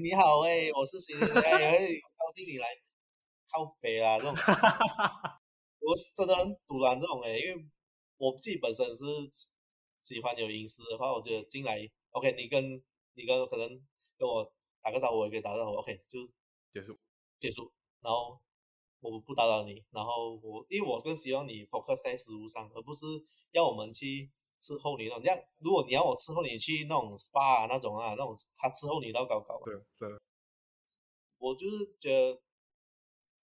你好哎，我是谁谁谁，也会高兴你来靠北啊这种。我真的很堵然这种哎，因为我自己本身是喜欢有隐私的话，我觉得进来。OK，你跟你跟可能跟我打个招呼，我也可以打个招呼。OK，就结束结束，然后我不打扰你，然后我因为我更希望你 focus 在食物上，而不是要我们去伺候你那种。这样，如果你要我伺候你去那种 SPA 啊那种啊那种，他伺候你到高高。对对。我就是觉得，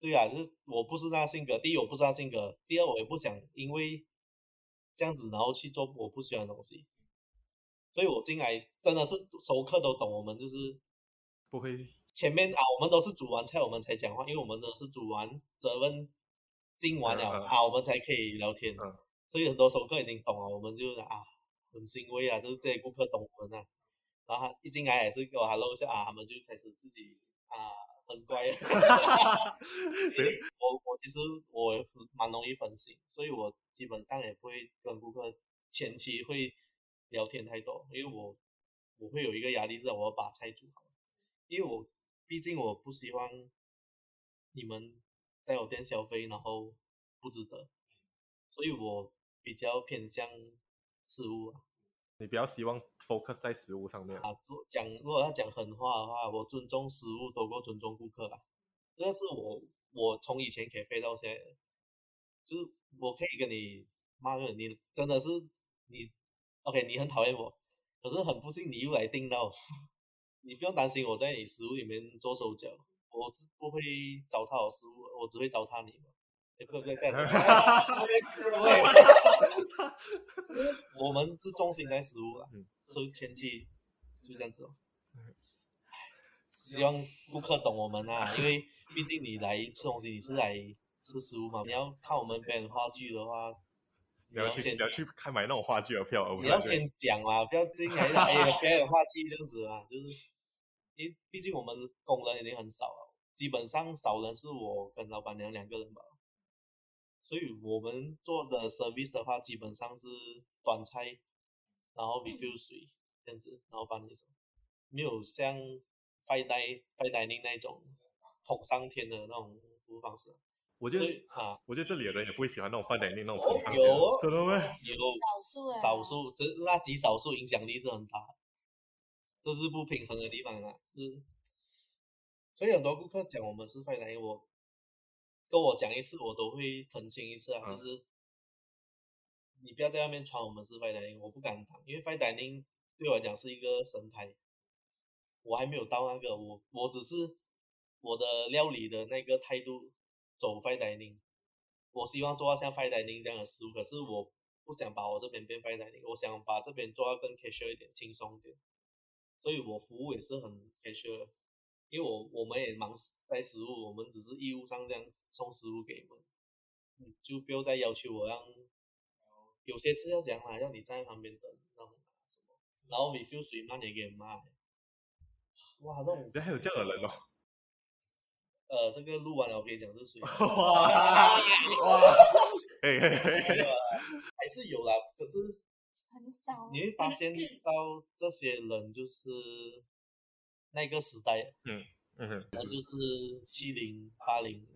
对啊，就是我不是那性格。第一，我不是那性格；第二，我也不想因为这样子然后去做我不喜欢的东西。所以我进来真的是熟客都懂，我们就是不会前面啊，我们都是煮完菜我们才讲话，因为我们都是煮完责问进完了、嗯、啊，我们才可以聊天。嗯、所以很多熟客已经懂了，我们就啊很欣慰啊，就是这些顾客懂我们啊。然后他一进来也是给我 hello 一下啊，他们就开始自己啊很乖。我我其实我蛮容易分心，所以我基本上也不会跟顾客前期会。聊天太多，因为我我会有一个压力，是我要把菜煮好，因为我毕竟我不希望你们在我店消费然后不值得，所以我比较偏向食物啊。你比较希望 focus 在食物上面啊？讲如果要讲狠话的话，我尊重食物多过尊重顾客啊。这个是我我从以前 cafe 到现在，就是我可以跟你骂人，你真的是你。OK，你很讨厌我，可是很不幸你又来订到，你不用担心我在你食物里面做手脚，我是不会糟蹋我食物，我只会糟蹋你嘛。欸、不不不，我们是重心在食物啊，所以前期就这样子哦。希望顾客懂我们啊，因为毕竟你来吃东西，你是来吃食物嘛，你要看我们表演话剧的话。你要去，你要去看买那种话剧的票。你要先讲嘛，不要进来哎呀表演话剧这样子啊，就是，因为毕竟我们工人已经很少了，基本上少人是我跟老板娘两个人吧。所以我们做的 service 的话，基本上是端菜，然后 refill 水这样子，然后帮你什么，没有像 fine dining fine dining 那种捧上天的那种服务方式。我觉得啊，我觉得这里的人也不会喜欢那种 fine dining 那种捧上天。有，真的吗？有少数啊，少数，这那极少数影响力是很大，这是不平衡的地方啊。是，所以很多顾客讲我们是 fine dining，我。跟我讲一次，我都会澄清一次啊，嗯、就是你不要在外面传我们是 fine dining，我不敢当，因为 fine dining 对我来讲是一个神态，我还没有到那个，我我只是我的料理的那个态度走 fine dining，我希望做到像 fine dining 这样的食物，可是我不想把我这边变 fine dining，我想把这边做到更 casual 一点，轻松一点，所以我服务也是很 casual。因为我我们也忙摘食物，我们只是义务上这样送食物给你们，就不要再要求我让，有些事要讲嘛，要你站在旁边等，那种什么，然后你 feel 水慢点给你卖，哇，那种，还有这样的人哦，呃，这个录完了我跟你讲是谁，哇，哇，嘿嘿嘿，还是有啦，可是很少，你会发现到这些人就是。那个时代，嗯嗯哼，那就是七零八零，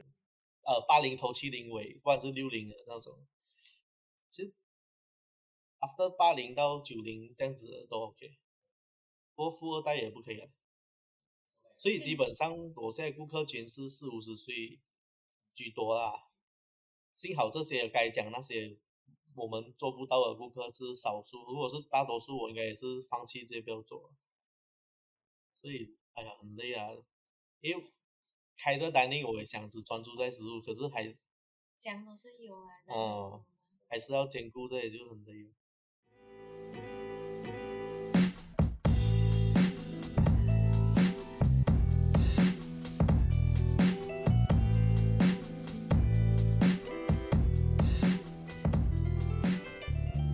呃八零头七零尾，或者是六零的那种。其实，after 八零到九零这样子的都 OK，不过富二代也不可以啊。所以基本上我现在顾客群是四五十岁居多啦。幸好这些该讲那些我们做不到的顾客是少数，如果是大多数，我应该也是放弃这些不要做。所以，哎呀，很累啊！因为开着 dining，我也想只专注在食物，可是还讲都是有啊。哦，还是要兼顾，这也就很累。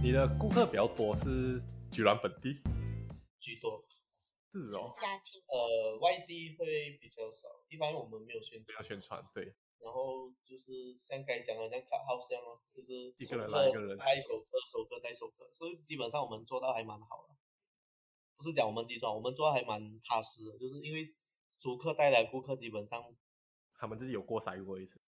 你的顾客比较多是居然本地居多。是哦，家庭呃，外地会比较少，一般我们没有宣传，要宣传对。然后就是像该讲的那卡好像哦，就是一个人来一个人带熟客，熟客带首歌，所以基本上我们做到还蛮好的。不是讲我们集团，我们做的还蛮踏实的，就是因为熟客带来顾客，基本上他们自己有过筛过一次，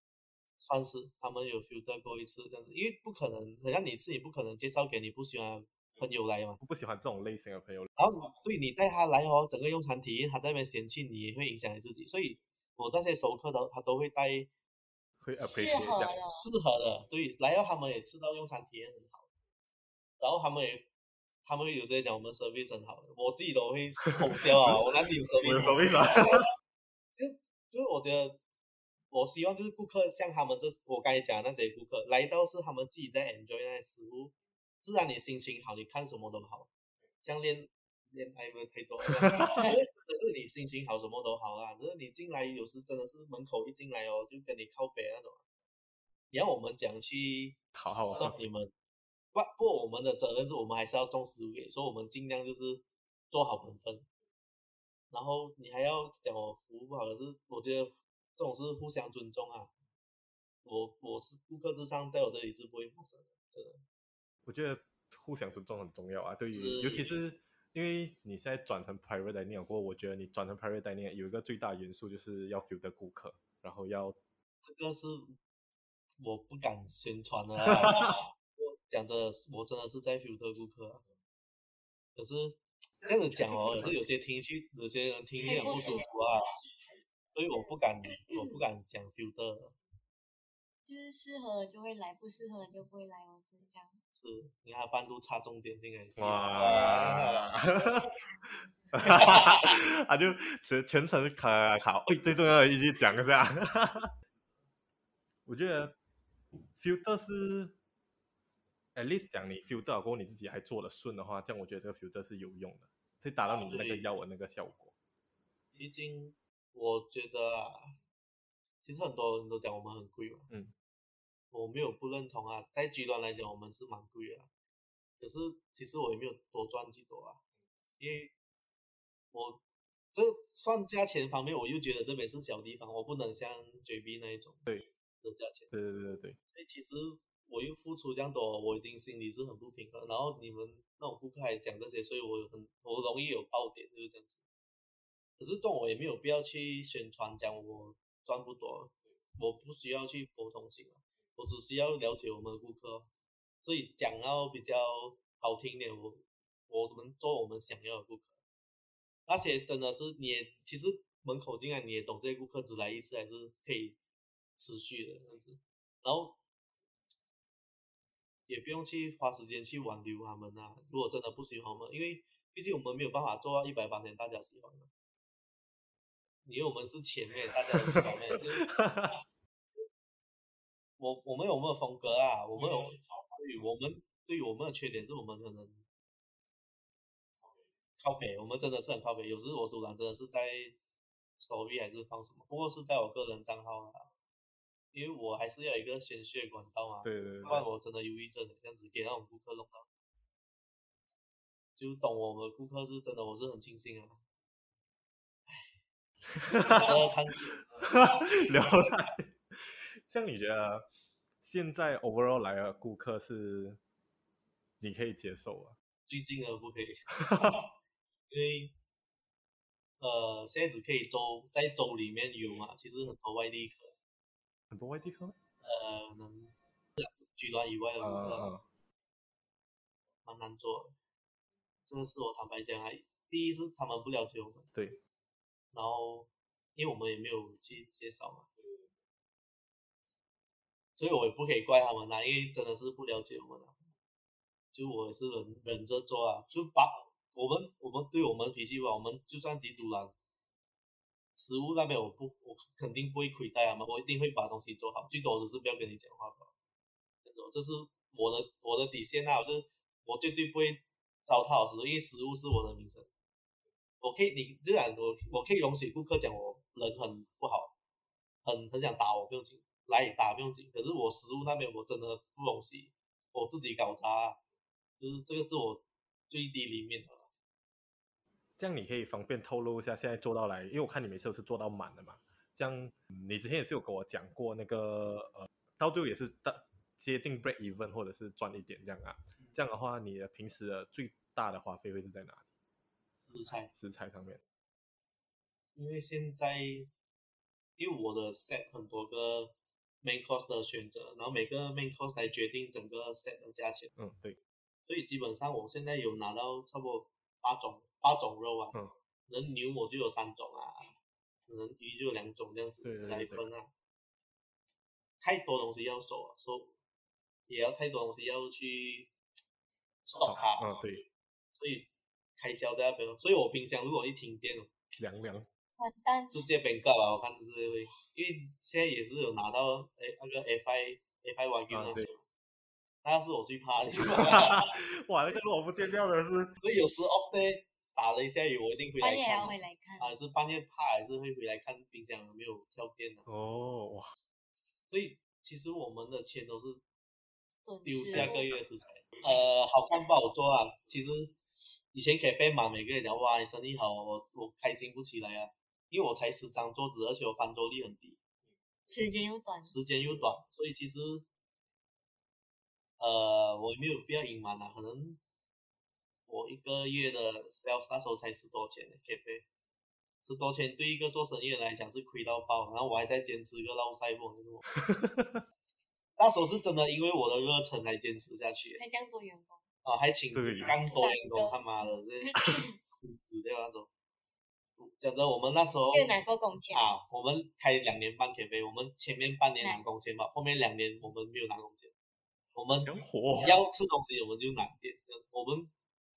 算是他们有 filter 过一次这样子，因为不可能，好像你自己不可能介绍给你不喜欢。朋友来嘛？我不喜欢这种类型的朋友。然后对你带他来哦，整个用餐体验，他在那边嫌弃你，也会影响你自己。所以我那些熟客的，他都会带，会适合的，适合的。对，来到他们也吃到用餐体验很好。然后他们也，他们有些讲我们 service 很好，我自己都会 偷笑啊。我哪里有 service？我有 service 就 就是我觉得，我希望就是顾客像他们这，我刚才讲的那些顾客来到是他们自己在 enjoy 那些食物。自然你心情好，你看什么都好，像恋恋爱不太多，可是你心情好，什么都好啊。可是你进来有时真的是门口一进来哦，就跟你靠北那种。你要我们讲去好好说你们，不不，我们的责任是我们还是要重视给，所以我们尽量就是做好本分。然后你还要讲我服务不好，可是我觉得这种是互相尊重啊。我我是顾客至上，在我这里是不会发生的，真的。我觉得互相尊重很重要啊，对于尤其是因为你现在转成 private dining 过后，我觉得你转成 private dining 有一个最大元素就是要 filter 顾客，然后要这个是我不敢宣传的、啊，我讲着我真的是在 filter 顾客、啊，可是这样子讲哦，可是有些听去有些人听有点不舒服啊，所以我不敢我不敢讲 filter，就是适合就会来，不适合就不会来，我就这样。是，你看半路插重点进来，哇，他就全全程卡卡，哎，最重要的一句讲一下，我觉得 filter 是 at least 讲你 filter 过后你自己还做得顺的话，这样我觉得这个 filter 是有用的，可以达到你那个要的那个效果。毕竟我觉得啊，其实很多人都讲我们很贵嘛，嗯。我没有不认同啊，在极端来讲，我们是蛮贵的，可是其实我也没有多赚几多啊，因为我这算价钱方面，我又觉得这边是小地方，我不能像 JB 那一种对的价钱。对对对对对。所以其实我又付出这样多，我已经心里是很不平衡。然后你们那种顾客还讲这些，所以我很我容易有爆点，就是这样子。可是这种我也没有必要去宣传讲我赚不多，我不需要去博同情，我只需要了解我们的顾客。所以讲到比较好听点，我我们做我们想要的顾客。那些真的是你也其实门口进来你也懂，这些顾客只来一次还是可以持续的这样子，然后也不用去花时间去挽留他们啊。如果真的不喜欢我们，因为毕竟我们没有办法做到一百八千大家喜欢的，因为我们是前面大家的喜欢面，就我我们有没有风格啊？我们有对我们对于我们的缺点是我们可能。靠北，我们真的是很靠北。有时我突然真的是在 story 还是放什么，不过是在我个人账号啊，因为我还是要有一个宣泄管道嘛。对对对。不然我真的忧郁症，这样子给那种顾客弄到，就懂我们顾客是真的，我是很庆幸啊。唉，哈哈哈聊太，像你觉得现在 overall 来的顾客是你可以接受啊？最近的不可以。因为，呃，现在只可以州在州里面有嘛，其实很多外地客，很多外地客，呃，能，居銮以外的顾客，蛮、嗯、难做。这个是我坦白讲还，第一是他们不了解我们，对，然后因为我们也没有去介绍嘛，所以我也不可以怪他们啊，因为真的是不了解我们啊，就我也是忍忍着做啊，就把。我们我们对我们脾气吧，我们就算几赌烂，食物那边我不我肯定不会亏待他们，我一定会把东西做好，最多只是不要跟你讲话吧。这是我的我的底线啊，我就我绝对不会糟蹋好食物，因为食物是我的名声。我可以你这样我我可以容许顾客讲我人很不好，很很想打我不用紧，来打不用紧，可是我食物那边我真的不容易，我自己搞砸，就是这个是我最低里面的。这样你可以方便透露一下现在做到来，因为我看你每次都是做到满的嘛。这样你之前也是有跟我讲过那个呃，到最后也是大接近 break even 或者是赚一点这样啊。这样的话，你的平时的最大的花费会是在哪里？食材，食材上面。因为现在因为我的 set 很多个 main course 的选择，然后每个 main course 来决定整个 set 的价钱。嗯，对。所以基本上我现在有拿到差不多八种。八种肉啊，嗯，能牛我就有三种啊，能鱼就有两种这样子来分啊。对对对，太多东西要收啊，收也要太多东西要去 stock 它，嗯，对，所以开销在那边，所以我冰箱如果一停电，凉凉，完蛋，直接变价吧，我看是会，因为现在也是有拿到诶那个 FI FI Wagyu 那些，那是我最怕的，哇，那个如果不见掉的是，所以有时 off day。打了一下雨，我一定回来看。半夜要回来看。啊，是半夜怕，还是会回来看冰箱有没有跳电的？哦，哇！所以其实我们的钱都是丢下个月食材。呃，好看不好做啊。其实以前给飞满，每个人讲哇，你生意好，我我开心不起来啊。因为我才十张桌子，而且我翻桌率很低，时间又短，时间又短，所以其实呃，我没有必要隐瞒啊，可能。我一个月的 sales 那时候才十多千的 cafe，十多千对一个做生意的来讲是亏到爆，然后我还在坚持一个捞赛货，那时候是真的因为我的热忱才坚持下去。还想多员工？啊，还请刚多员工，他妈的这苦死掉那种。讲真，我们那时候没有拿过工钱啊，我们开两年半 cafe，我们前面半年拿工钱吧，后面两年我们没有拿工钱，我们要吃东西我们就拿点，我们。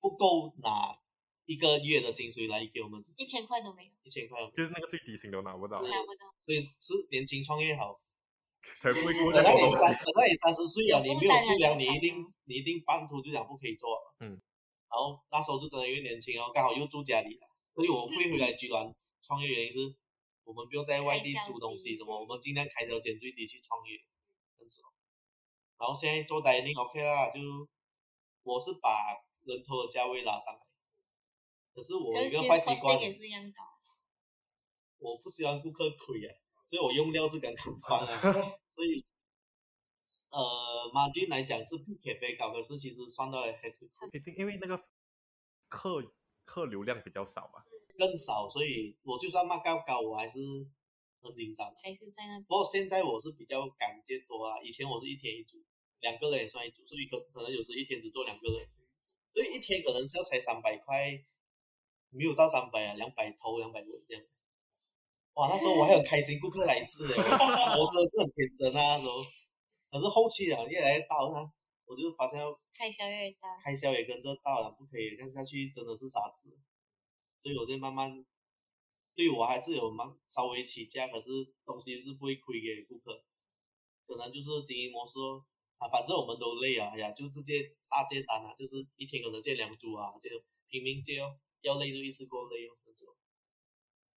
不够拿一个月的薪水来给我们，一千块都没有，一千块就是那个最低薪都拿不到，拿不到。所以是年轻创业好，才不会过等到你三等到你三十岁了，你没有出粮，你一定你一定半途就讲不可以做了。嗯，然后那时候就真的因为年轻哦，刚好又住家里了，所以我会回来居銮创业原因是我们不用在外地租东西什么，我们尽量开销减最低去创业，这样子。然后现在做 dining OK 啦，就我是把。人头的价位拉上来，可是我一个坏习惯，我不喜欢顾客亏啊，所以我用料是刚刚 放啊，所以呃，margin 来讲是比咖啡高，可是其实算到来还是一定因为那个客客流量比较少嘛，更少，所以我就算卖高高，我还是很紧张，还是在那。不过现在我是比较敢接多啊，以前我是一天一组，两个人也算一组，所以可可能有时一天只做两个人，所以一天可能是要才三百块。没有到三百啊，两百头两百尾这样。哇，那时候我还很开心，顾客来一次，我真的是很天真啊那时候。可是后期啊，越来越大，那我就发现开销越大，开销也跟着大了，不可以这样下去，真的是傻子。所以我就慢慢，对我还是有蛮稍微起价，可是东西是不会亏给顾客。可能就是经营模式哦啊，反正我们都累啊，哎呀，就直接大接单啊，就是一天可能接两组啊，就拼命接哦。要累就一次过累哦那种，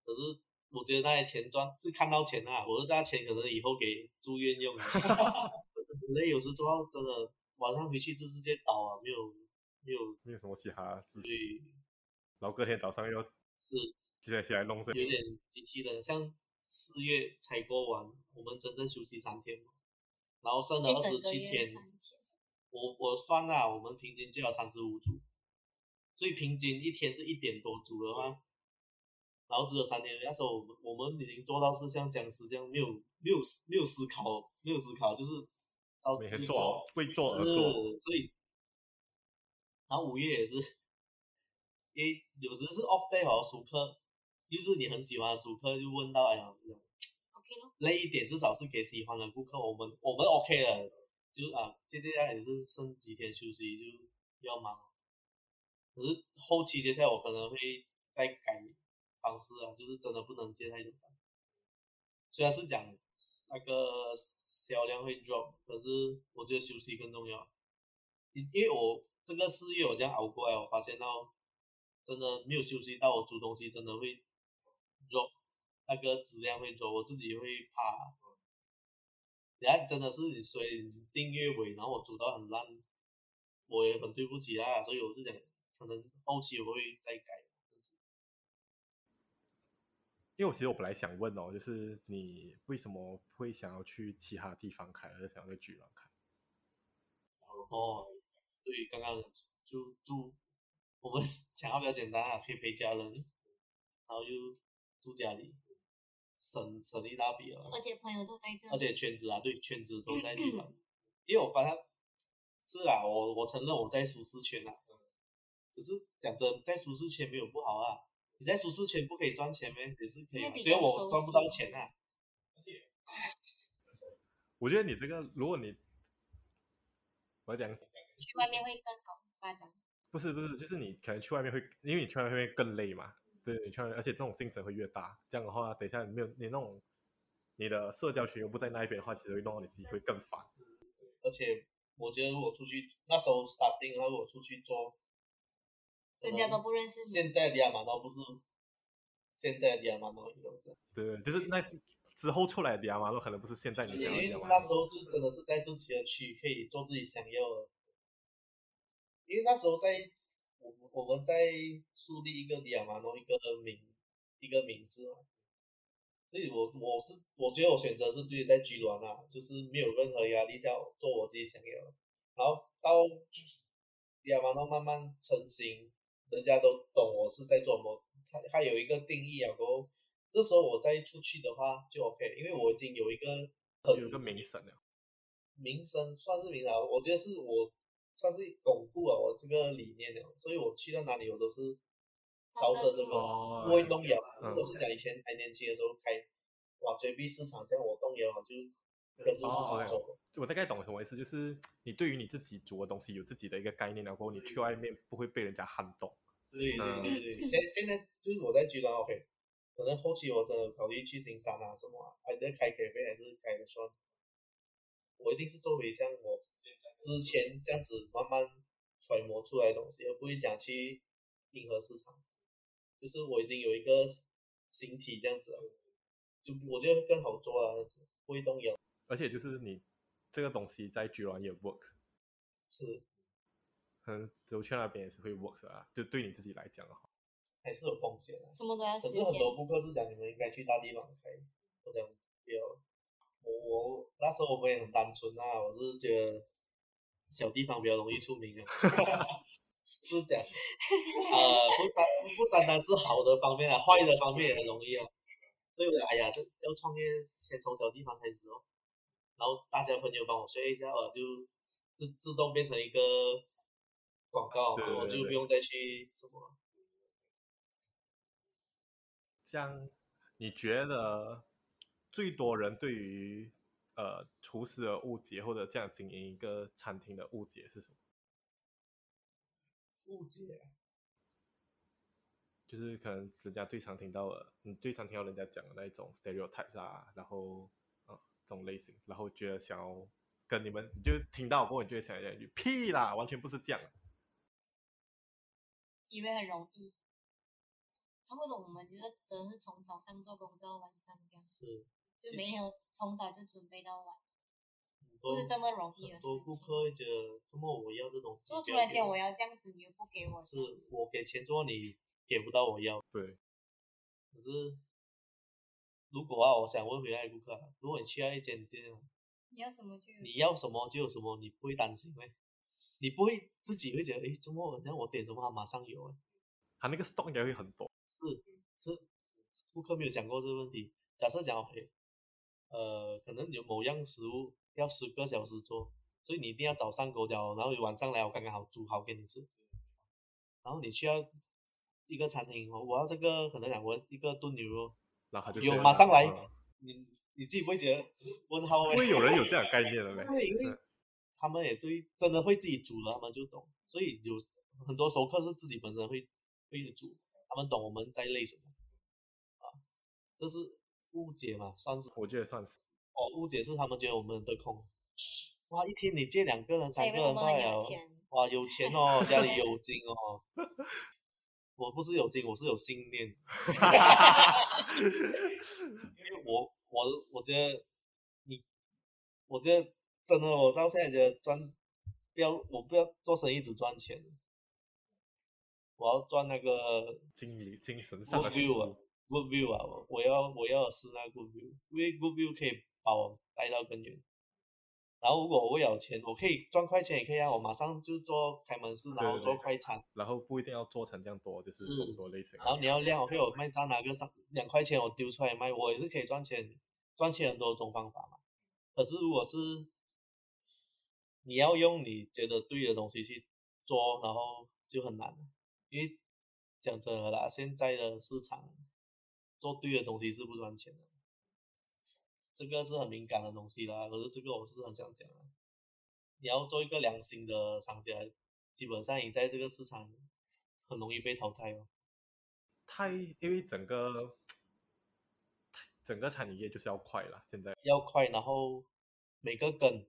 可是我觉得那些钱赚是看到钱啊，我说那钱可能以后给住院用啊。累有时做到真的晚上回去就直接倒啊，没有没有没有什么其他事情。对，然后隔天早上又是起来起来弄，有点机器人。像四月采购完，我们整整休息三天嘛，然后剩了二十七天。我我算了，我们平均就要三十五组。所以平均一天是一点多组的话，然后只有三天。那时候我们我们已经做到是像僵尸这样，没有没有没有思考，没有思考，就是照每天做，会做而做。所以，然后五月也是，因为有时是 off day 好熟客，又是你很喜欢的熟客，就问到哎呀，OK 咯，累一点至少是给喜欢的顾客，我们我们 OK 了，就啊，接接下来也是剩几天休息就要忙。可是后期接下来我可能会再改方式啊，就是真的不能接太多。虽然是讲那个销量会 drop，可是我觉得休息更重要。因因为我这个四月我这样熬过来，我发现到真的没有休息到，我煮东西真的会 drop，那个质量会 drop，我自己会怕。然后真的是你所以订阅尾，然后我煮到很烂，我也很对不起啊，所以我就讲。可能后期我会再改，因为我其实我本来想问哦，就是你为什么会想要去其他地方开，而想要在居銮开？哦，对，刚刚就住，我们 想要比较简单啊，可以陪家人，然后又住家里，省省一大笔了。而且朋友都在这，而且圈子啊，对，圈子都在 居銮，因为我发现是啊，我我承认我在舒适圈啊。只是讲真，在舒适圈没有不好啊。你在舒适圈不可以赚钱吗？也是可以，虽然我赚不到钱啊。而且，我觉得你这个，如果你，我讲，去外面会更好发展。不是不是，就是你可能去外面会，因为你去外面会更累嘛。对，你去外面，而且这种竞争会越大。这样的话，等一下你没有你那种，你的社交圈又不在那一边的话，其实会弄到你自己会更烦。而且，我觉得如果出去那时候 starting，然后我出去做。人家都不认识你。现在的亚马诺不是现在的亚马诺，都是。对，就是那之后出来的亚马诺可能不是现在你想要的。因为那时候就真的是在自己的区可以做自己想要的。因为那时候在我我们在树立一个亚马诺一个名一个名字嘛，所以我我是我觉得我选择是对，在居銮啊，就是没有任何压力，要做我自己想要的。然后到亚马诺慢慢成型。人家都懂我是在做什么，他他有一个定义啊，然后这时候我再出去的话就 OK，因为我已经有一个有一个名声了，名声算是名声，我觉得是我算是巩固了我这个理念的，所以我去到哪里我都是朝着这个，不会动摇，如果是讲以前还年轻的时候开，哇，追逼市场这样我动摇就跟着市场走。哦 okay. 我大概懂什么意思，就是你对于你自己煮的东西有自己的一个概念，然后你去外面不会被人家撼动。对对对对，现现在就是我在居銮 OK，可能后期我的考虑去新山啊什么啊，还在开咖啡还是开的算，我一定是做回像我之前这样子慢慢揣摩出来的东西，而不会讲去迎合市场，就是我已经有一个形体这样子了，就我觉得更好做啊，不会动摇。而且就是你这个东西在居然也 work，是。可能走去那边也是会 work 啊，就对你自己来讲的话，还是有风险的。什么都要时间。可是很多顾客是讲，你们应该去大地方开。我讲不要，我我那时候我们也很单纯啊，我是觉得小地方比较容易出名啊。是讲，呃，不单不单单是好的方面啊，坏的方面也很容易啊。所以我哎呀，这要创业，先从小地方开始哦。然后大家朋友帮我学一下，我就自自动变成一个广告，对对对对，我就不用再去什么。这样，你觉得最多人对于呃厨师的误解，或者这样经营一个餐厅的误解是什么？误解，就是可能人家最常听到的，你最常听到人家讲的那一种 stereotypes 啊，然后种类型，然后觉得想要跟你们，就听到过后，你就会想讲一句屁啦，完全不是这样，以为很容易，他为什么我们就是真的是从早上做工作到晚上这样，是，就每天从早就准备到晚。不是这么容易的事情。顾客会觉得，怎么我要这东西？就突然间我要这样子，你又不给我。是我给钱做，你给不到我要。对。可是，如果啊，我想问回来顾客，如果你去到一间店，你要什么就有。你要什么就有什么，你不会担心吗？你不会自己会觉得，哎，周末好像我点什么，他马上有？他那个 stock 应该会很多。是是，顾客没有想过这个问题。假设讲，诶，呃，可能有某样食物。要十个小时做，所以你一定要早上给我讲，然后晚上来我刚刚好煮好给你吃。然后你需要一个餐厅，我要这个可能讲我一个炖牛肉，然后就有马上来，你你自己不会觉得问号？会有人有这样概念的 没？对，因为他们也对，真的会自己煮了，他们就懂。所以有很多熟客是自己本身会会煮，他们懂我们在累什么啊，这是误解嘛，算是，我觉得算是。哦，误解是他们觉得我们得空，哇，一天你借两个人、三个人卖了，哇，有钱哦，家里有金哦。我不是有金，我是有信念。因为我我我觉得你，我觉得真的，我到现在觉得赚，不要我不要做生意只赚钱，我要赚那个精力精神上的 good view 啊，good view 啊，我要我要的是那个 good view，因为 good view 可以。把我带到更远，然后如果我有钱，我可以赚快钱也可以啊，我马上就做开门市，然后做快餐，然后不一定要做成这样多，就是做类型。然后你要量，我会有卖炸哪个三两块钱，我丢出来卖，我也是可以赚钱，赚钱很多种方法嘛。可是如果是你要用你觉得对的东西去做，然后就很难，因为讲真的啦，现在的市场做对的东西是不赚钱的。这个是很敏感的东西啦，可是这个我是很想讲啊。你要做一个良心的商家，基本上你在这个市场很容易被淘汰哦。太，因为整个整个餐饮业就是要快了，现在要快，然后每个梗，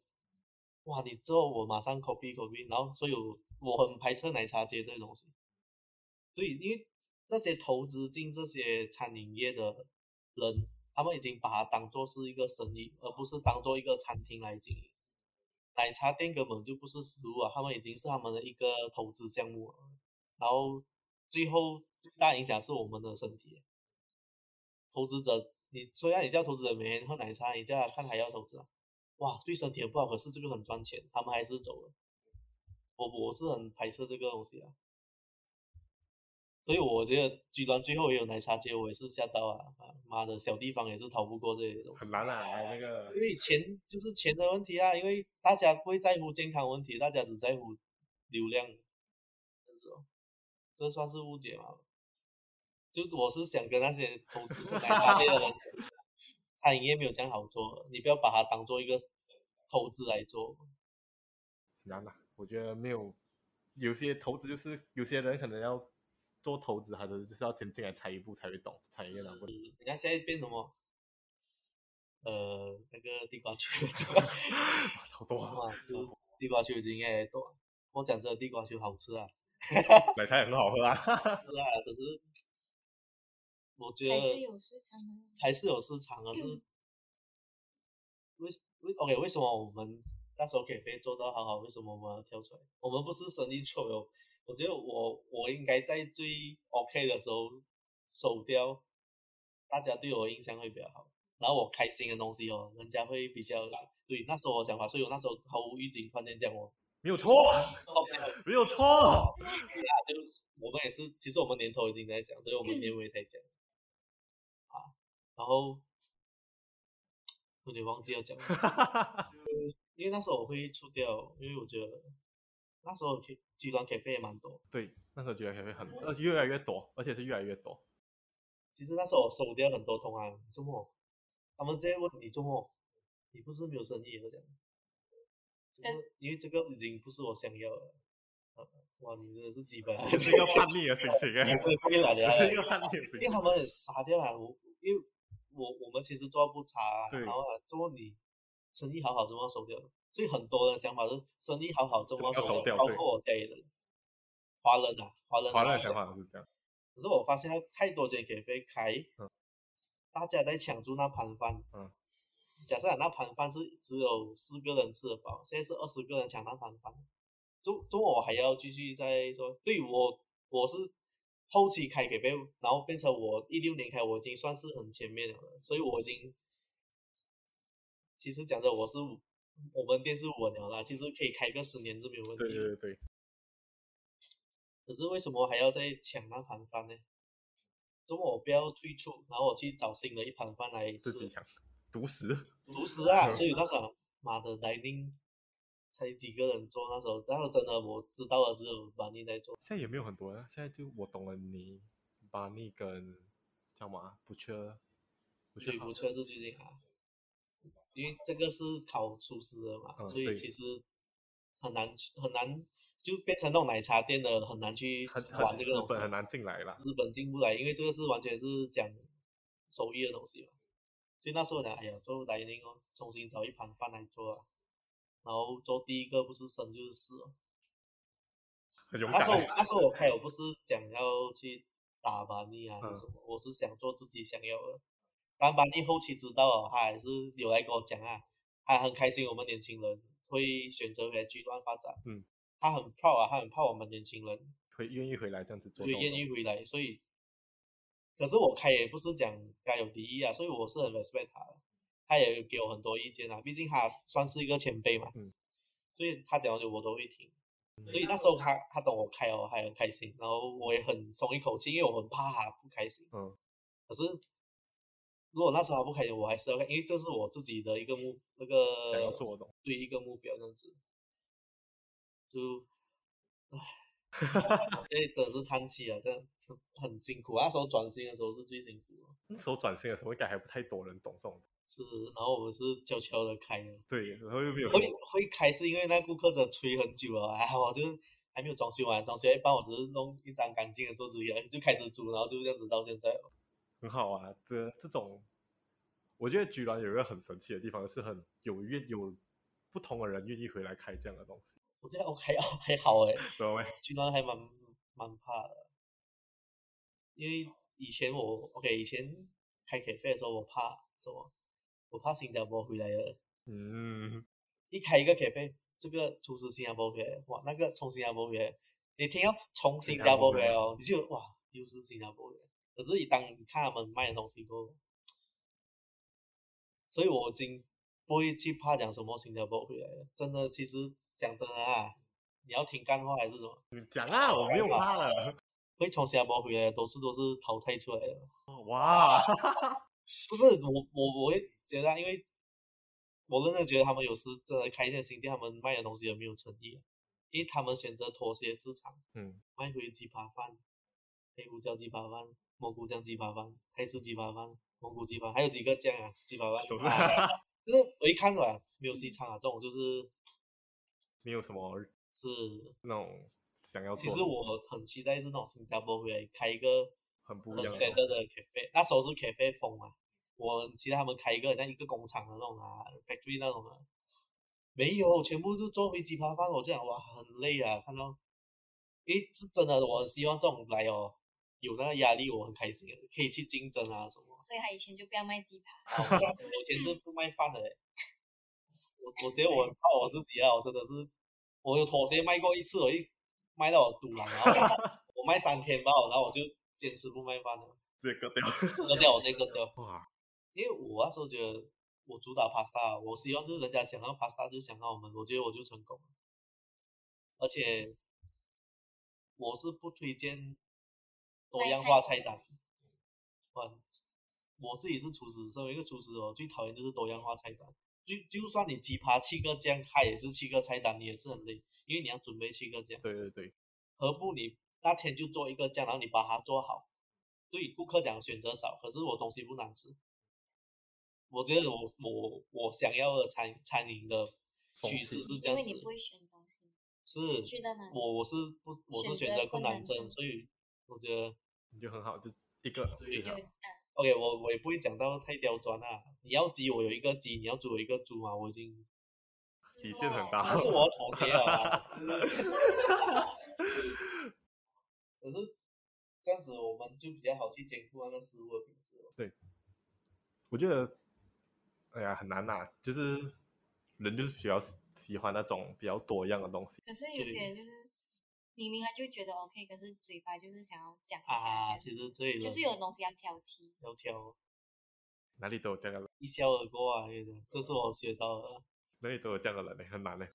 哇，你做我马上 copy copy，然后所以我我很排斥奶茶街这些东西。对，因为这些投资进这些餐饮业的人。他们已经把它当做是一个生意，而不是当做一个餐厅来经营。奶茶店根本就不是食物啊，他们已经是他们的一个投资项目了。然后最后最大影响是我们的身体。投资者，你虽然你叫投资者每天喝奶茶，你叫他看还要投资啊？哇，对身体很不好，可是这个很赚钱，他们还是走了。我我是很排斥这个东西啊。所以我觉得，居然最后也有奶茶街，我也是吓到啊！妈的，小地方也是逃不过这些东西。很难啊，那个。因为钱就是钱的问题啊，因为大家不会在乎健康问题，大家只在乎流量。这是哦，这算是误解吗？就我是想跟那些投资奶茶店的人讲，餐饮业没有这样好做，你不要把它当做一个投资来做。难啊，我觉得没有，有些投资就是有些人可能要。做投资还是就是要先进来踩一步才会懂产业的问题。你看现在变什么？呃，那个地瓜球，好多啊！就是地瓜球已经哎多。我讲这个地瓜球好吃啊，奶茶也很好喝啊。是啊，可是 我觉得还是有市场的，还是有市场的是为为 OK？为什么我们那时候可以做到好好？为什么我们要跳出来？我们不是生意错哟。我觉得我我应该在最 OK 的时候收掉，大家对我印象会比较好。然后我开心的东西哦，人家会比较对。那时候我想法，所以我那时候毫无预警，突然间讲我没有错，没有错。对啊，就我们也是，其实我们年头已经在想，所以我们年尾才讲。啊，然后有点忘记要讲，因为那时候我会出掉，因为我觉得那时候 K 极端 cafe 也蛮多。对，那时候极端 cafe 很多，而且越来越多，而且是越来越多。其实那时候我收掉很多通啊，周末。他们直接问你做么？你不是没有生意？我讲，这个因为这个已经不是我想要了。哇，你真的是几百，是一个叛逆的心情啊！叛逆来的，一个叛逆的心情。因为他们很傻掉啊，我因为我我们其实做不差，啊然后做你生意好好，怎么收掉？所以很多人想法是生意好好，怎么收掉？包括我家里人，华人啊，华人华人想法是这样。可是我发现太多间咖啡开。大家在抢住那盘饭。嗯。假设那盘饭是只有四个人吃得饱，现在是二十个人抢那盘饭。中中午我还要继续在说，对我我是后期开给别然后变成我一六年开，我已经算是很前面了，所以我已经其实讲的我是我们店是稳了啦，其实可以开个十年都没有问题。对对对。可是为什么还要再抢那盘饭呢？如果我不要退出，然后我去找新的一盘饭来吃，独食，独食啊！所以 那时候，妈的，dining 才几个人做，那时候，那时候真的我知道了，只有巴尼在做。现在也没有很多啊，现在就我懂了你，巴尼跟叫什么不缺，不缺不缺是最近啊，因为这个是考厨师的嘛，嗯、所以其实很难很难。就变成那种奶茶店的，很难去玩这个东西。日本很难进来了。日本进不来，因为这个是完全是讲手艺的东西嘛。所以那时候呢，哎呀，做来年哦，重新找一盘饭来做啊。然后做第一个不是生就是死哦。那时候 那时候我开，我不是讲要去打吧你啊什么，嗯、我是想做自己想要的。当巴尼后期知道了，他还是有来跟我讲啊，他很开心我们年轻人会选择回来极端发展。嗯。他很 proud 啊，他很怕我们年轻人。会愿意回来这样子做，对，愿意回来，所以，可是我开也不是讲该有敌意啊，所以我是很 respect 他的，他也给我很多意见啊，毕竟他算是一个前辈嘛，嗯，所以他讲的我都会听，嗯、所以那时候他他懂我开哦，还很开心，然后我也很松一口气，因为我很怕他不开心，嗯，可是如果那时候他不开心，我还是要看，因为这是我自己的一个目那个要做的，对一个目标这样子。就，唉，这真是叹气啊！这样很辛苦。那时候转型的时候是最辛苦的。那时候转型的时候应该还不太多人懂这种。是，然后我们是悄悄的开的。对，然后又没有。会会开是因为那顾客真的催很久了，哎，我就还没有装修完，装修一半我只是弄一张干净的桌子，就开始煮，然后就这样子到现在了。很好啊，这这种，我觉得居然有一个很神奇的地方，是很有愿有不同的人愿意回来开这样的东西。我觉得 OK 哦，还好哎，居然还蛮蛮怕的，因为以前我 OK 以前开 cafe 的时候，我怕什么？我怕新加坡回来了。嗯。一开一个 cafe，这个厨师新加坡回来，哇，那个从新加坡回来，你听到从新加坡回来哦，你就哇，又是新加坡人。可是，一当你看他们卖的东西过后，所以我已经不会去怕讲什么新加坡回来了。真的，其实。讲真的啊，你要听干话还是什么？你讲啊，我没有怕了。会从新加坡回来的，多数都是淘汰出来的。哇，不是我我我会觉得，因为我认真觉得他们有时真的开一间新店，他们卖的东西也没有诚意，因为他们选择妥协市场，嗯，卖回鸡扒饭、黑胡椒鸡扒饭、蘑菇酱鸡扒饭、泰式鸡扒饭、蘑菇鸡扒，还有几个酱啊，鸡扒饭。就是我一看啊，没有西餐啊，这种就是。没有什么是那种想要做。其实我很期待是那种新加坡回来开一个很不一样的 cafe，那时候是 cafe 风嘛。我很期待他们开一个像一个工厂的那种啊，factory 那种啊。没有，全部都做回鸡扒饭，我这样哇，很累啊。看到，诶，是真的，我很希望这种来哦，有那个压力，我很开心，可以去竞争啊什么。所以他以前就不要卖鸡排。我以前是不卖饭的。我我觉得我很怕我自己啊，我真的是，我有妥协卖过一次，我一卖卖到我赌了，然后 我卖三天吧，然后我就坚持不卖饭了，这个掉，割掉我这个掉。哇！因为我那时候觉得我主打 pasta，我希望就是人家想要 pasta 就想到我们，我觉得我就成功了。而且我是不推荐多样化菜单。我我自己是厨师，身为一个厨师哦，最讨厌就是多样化菜单。就就算你鸡扒七个酱，它也是七个菜单，你也是很累，因为你要准备七个酱。对对对，何不你那天就做一个酱，然后你把它做好，对顾客讲选择少，可是我东西不难吃。我觉得我我我想要的餐餐饮的趋势是这样子。因为你不会选东西。是。我我是不我是选择困难症，所以我觉得你就很好，就一个对。OK，我我也不会讲到太刁钻啊。你要鸡，我有一个鸡；你要猪，我有一个猪嘛。我已经体现很大。那是我妥协了。只是这样子，我们就比较好去兼顾那个食物的品质。对，我觉得，哎呀，很难呐。就是人就是比较喜欢那种比较多样的东西。可是有些人就是。明明他就觉得 OK，可是嘴巴就是想要讲一下。啊，其实这里就是有东西要挑剔。要挑。哪里都有这样的人。一笑而过啊，这是我学到的。哪里都有这样的人呢，很难呢。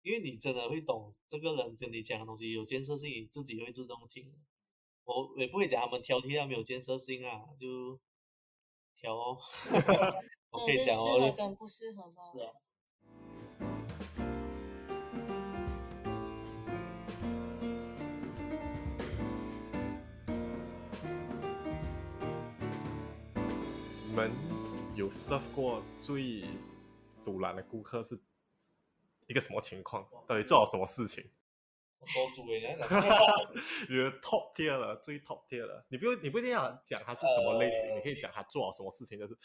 因为你真的会懂这个人跟你讲的东西有建设性，你自己会自动听。我也不会讲他们挑剔啊，没有建设性啊，就挑哦。我可以讲哦。适合跟不适合吗？是啊。有 serve 过最堵拦的顾客是一个什么情况？到底做了什么事情？我做主人，你的 top tier 了，最 top tier 了。你不用，你不一定要讲他是什么类型，呃、你可以讲他做了什么事情。就是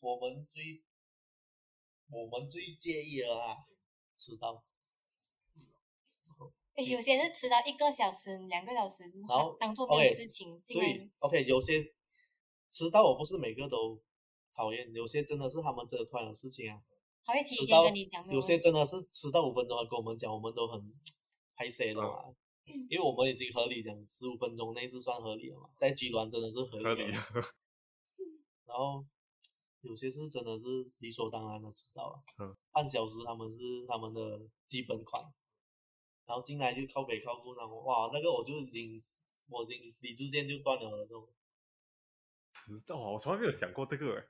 我们最我们最介意的啊，迟到。有些是迟到一个小时、两个小时，然后当做没有事情。对对，OK，有些迟到我不是每个都。讨厌，有些真的是他们真的突然有事情啊，他会提前跟你讲。有些真的是迟到五分钟还跟我们讲，我们都很 拍谢的嘛，因为我们已经合理讲十五分钟内是算合理的嘛，在集团真的是合理的。然后有些是真的是理所当然的迟到啊，嗯，半小时他们是他们的基本款，然后进来就靠北靠北，然后哇，那个我就已经我已经理智线就断了的那种。迟到，我从来没有想过这个哎。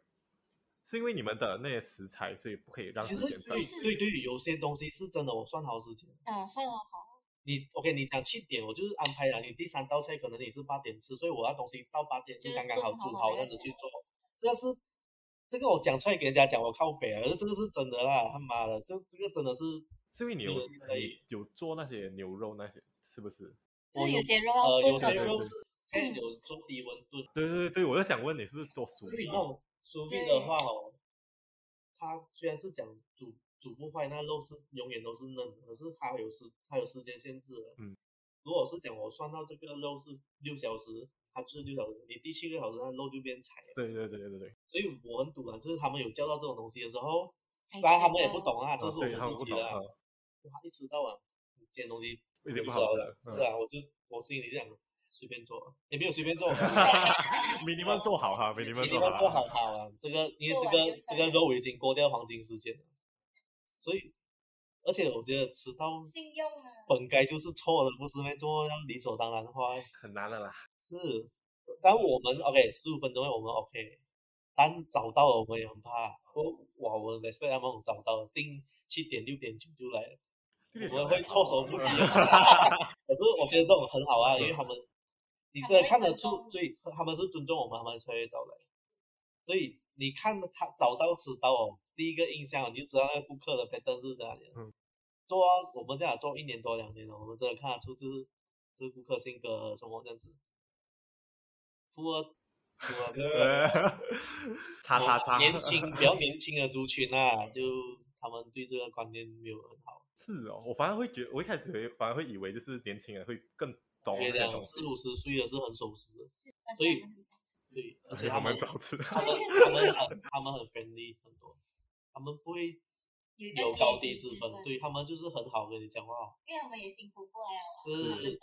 是因为你们的那些食材，所以不可以让时间。其实对对对，有些东西是真的，我算好时间。啊，算好。你 OK？你讲七点，我就是安排了。你第三道菜可能你是八点吃，所以我那东西到八点就刚刚好煮好，这样子去做。这个是这个我讲出来给人家讲，我靠北啊！可是这个是真的啦，他妈的，这这个真的是。是因为你有有做那些牛肉那些，是不是？我有些肉呃，有些肉是现在有做低温炖。对对对，我就想问你，是不是做熟？熟面的话哦，它虽然是讲煮煮不坏，那肉是永远都是嫩的，可是它有时它有时间限制的。嗯，如果是讲我算到这个肉是六小时，它就是六小时，你第七个小时那肉就变柴了。对对对对对。所以我很赌啊，就是他们有叫到这种东西的时候，当然他们也不懂啊，这是我们自己的。哇，一吃到晚，这些东西一点不好的。是啊，我就我心里这样。随便做，也没有随便做，比你们做好哈，比你们做好好啊。这个因为这个这个肉已经过掉黄金时间了，所以而且我觉得迟到信用啊，本该就是错的，不是没做，要理所当然的话很难的啦。是，但我们 OK 十五分钟我们 OK，但早到了我们也很怕。我哇，我 respect 他们早到了，定七点六点九就来了，我们会措手不及。可是我觉得这种很好啊，因为他们。你这看得出，对，他们是尊重我们，他们才会找来。所以你看他找到迟到哦，第一个印象你就知道那个顾客的 pattern 是怎样的。嗯。做我们这样做一年多两年了，我们真的看得出就是这个顾客性格什么这样子。富二，富二个，叉叉叉。年轻比较 年轻的族群啊，就他们对这个观念没有很好。是哦，我反而会觉得，我一开始会反而会以为就是年轻人会更。别这样，四五十岁的是很守时的，所以对，而且他们早吃，他们他们很他们很 friendly 很多，他们不会有高低之分，对他们就是很好跟你讲话，因为他们也辛苦过来了，是，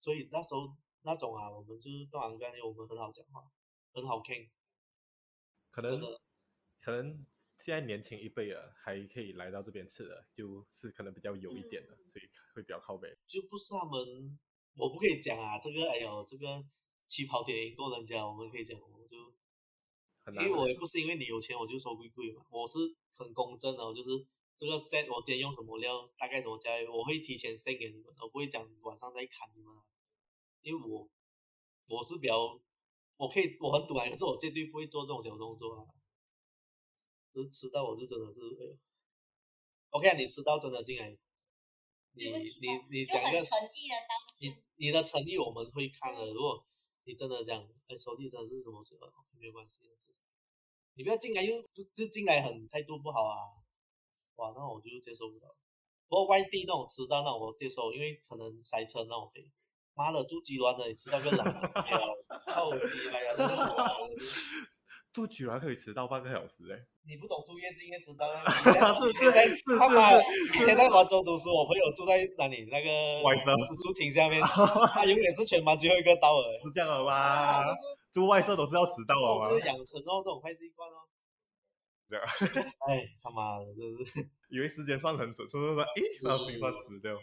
所以那时候那种啊，我们就是断完干我们很好讲话，很好听，可能可能现在年轻一辈啊还可以来到这边吃的，就是可能比较有一点的，嗯、所以会比较靠北。就不是他们，我不可以讲啊，这个哎呦，这个起跑点赢过人家，我们可以讲，我就。因为我也不是因为你有钱我就收贵贵嘛，我是很公正的，我就是这个 set 我今天用什么料，大概什么价位，我会提前 send 给你们，我不会讲晚上再砍你们，因为我我是比较，我可以我很赌啊，可是我绝对不会做这种小动作啊，就是迟到我是真的是，哎呦，OK 啊，你迟到真的进来，你你你讲一个诚意的当你你的诚意我们会看的，如果你真的讲，哎，手弟真的是什么什么，没有关系的。你不要进来又就就进来很态度不好啊，哇，那我就接受不了。不过外地那种迟到那种我接受，因为可能塞车那种可以。妈的，住吉兰的你迟到个懒，超级哎呀！住居然可以迟到半个小时哎。你不懂住院经验迟到啊？是是是。他妈以前在广州读书，我朋友住在哪里？那个外省住亭下面，他永远是全班最后一个到的。是这样的吗？住外设都是要迟到啊，就是养成哦这种坏习惯哦。对啊，哎，他妈的，真是 以为时间算很准，是不是？诶，算算迟掉。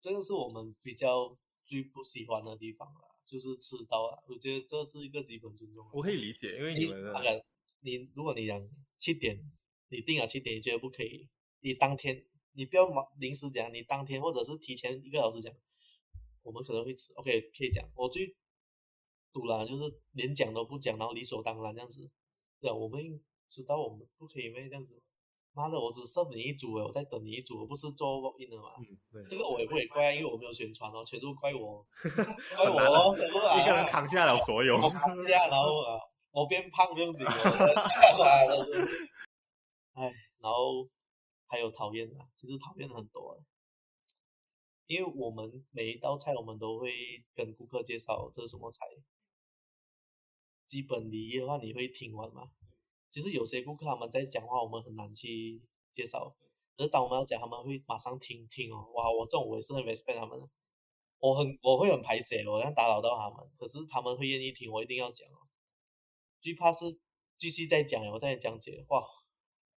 这个是我们比较最不喜欢的地方了，就是迟到啊。我觉得这是一个基本尊重。我可以理解，因为你们大概你如果你讲七点，你定了七点，你觉得不可以，你当天你不要忙临时讲，你当天或者是提前一个小时讲，我们可能会吃。OK，可以讲。我最。堵了，就是连讲都不讲，然后理所当然这样子。对啊，我们知道我们不可以咩这样子。妈的，我只剩你一组了，我在等你一组，我不是做 walk in 的嘛。嗯，对。这个我也不会怪，因为我没有宣传哦，全都怪我，怪我哦。一个人扛下了所有。我扛下，然后啊，我变胖不用紧了。哎，然后还有讨厌的，其实讨厌的很多。因为我们每一道菜，我们都会跟顾客介绍这是什么菜。基本礼仪的话，你会听完吗？其实有些顾客他们在讲话，我们很难去介绍。可是当我们要讲，他们会马上听听哦。哇，我这种我也是很 respect 他们的。我很我会很排斥，我想打扰到他们，可是他们会愿意听，我一定要讲哦。最怕是继续再讲，我再讲解。哇，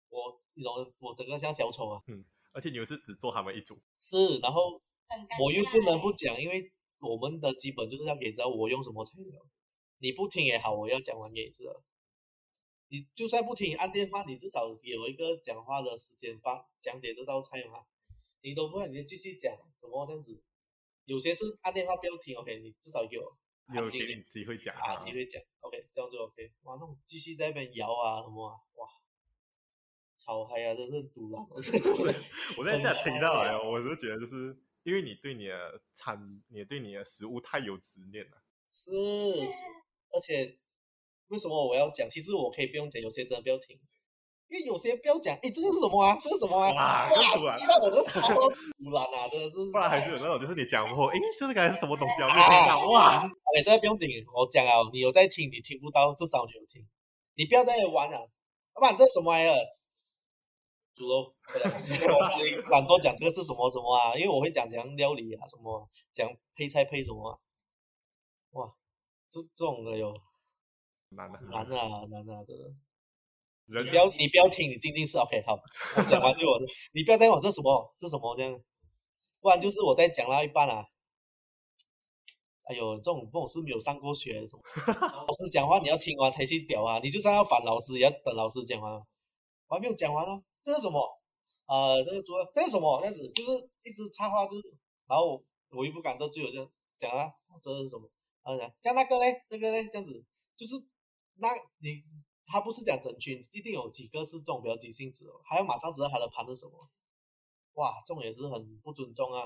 我那种我整个像小丑啊。嗯，而且你又是只做他们一组。是，然后我又不能不讲，因为我们的基本就是要给知道我用什么材料。你不听也好，我要讲完也是。你就算不听，按电话，你至少给我一个讲话的时间，帮讲解这道菜嘛。你都不会，你就继续讲，什么这样子？有些是按电话不要听，OK？你至少给我，有给你机会讲啊，机会讲，OK？这样就 OK。哇，那种继续在那边摇啊什么啊，哇，超嗨啊，真是堵了。我在这听到哎，我是觉得就是因为你对你的餐，你对你的食物太有执念了。是。而且为什么我要讲？其实我可以不用讲，有些真的不要听，因为有些不要讲。哎，这个是什么啊？这是什么啊？哇，激到我的手都突然啊，真的是。不然还是有那种，就是你讲过，哎，这个该是什么东西啊？没听到哇！哎，这个不用紧，我讲啊，你有在听，你听不到，至少你有听。你不要在那玩啊！老板，这是什么玩意儿？猪肉。你 懒惰讲这个是什么什么啊？因为我会讲怎样料理啊，什么讲配菜配什么。哇。这这种的有难的难啊难啊真的，你不要你不要听，你静静是 OK 好，我讲完就我，你不要再问这什么这什么这样，不然就是我在讲到一半啊，哎呦这种这种是没有上过学什么，老师讲话你要听完才去屌啊，你就算要反老师也要等老师讲完，我还没有讲完呢，这是什么？呃这个主要这是什么？这样子就是一直插话就是，然后我又不敢得罪我就讲啊，这是什么？然后讲那个嘞，那个嘞，这样子就是，那你他不是讲整群，一定有几个是这种比较急性子哦，还要马上知道他的盘是什么，哇，这种也是很不尊重啊。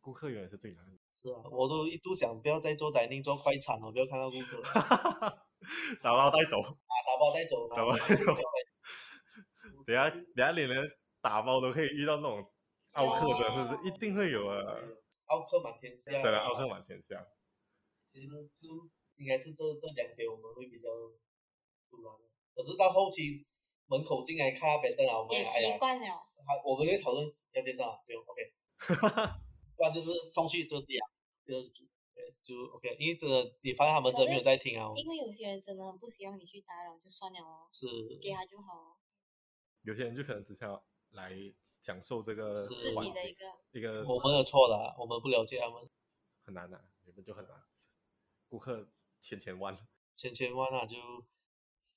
顾客原来是最难的。是啊，我都一度想不要再做 dining 做快餐了，不要看到顾客。打包带走。啊，打包带走。打包带走。等下等下你连打包都可以遇到那种奥克的，是不是？一定会有啊。奥客满天下。对啊，奥克满天下。其实就应该是这这两点我们会比较不难，可是到后期门口进来看那边的，我们也习惯了。好，我们可以讨论要介绍啊，不用，OK。不然就是送去就是这样，就是煮，对，就 OK。因为真的你发现他们真的没有在听啊。因为有些人真的不希望你去打扰，就算了哦。是。给他就好哦。有些人就可能只想要来享受这个自己的一个一个。我们的错了，我们不了解他们。很难啊，你们就很难。顾客千千万，千千万啊，就。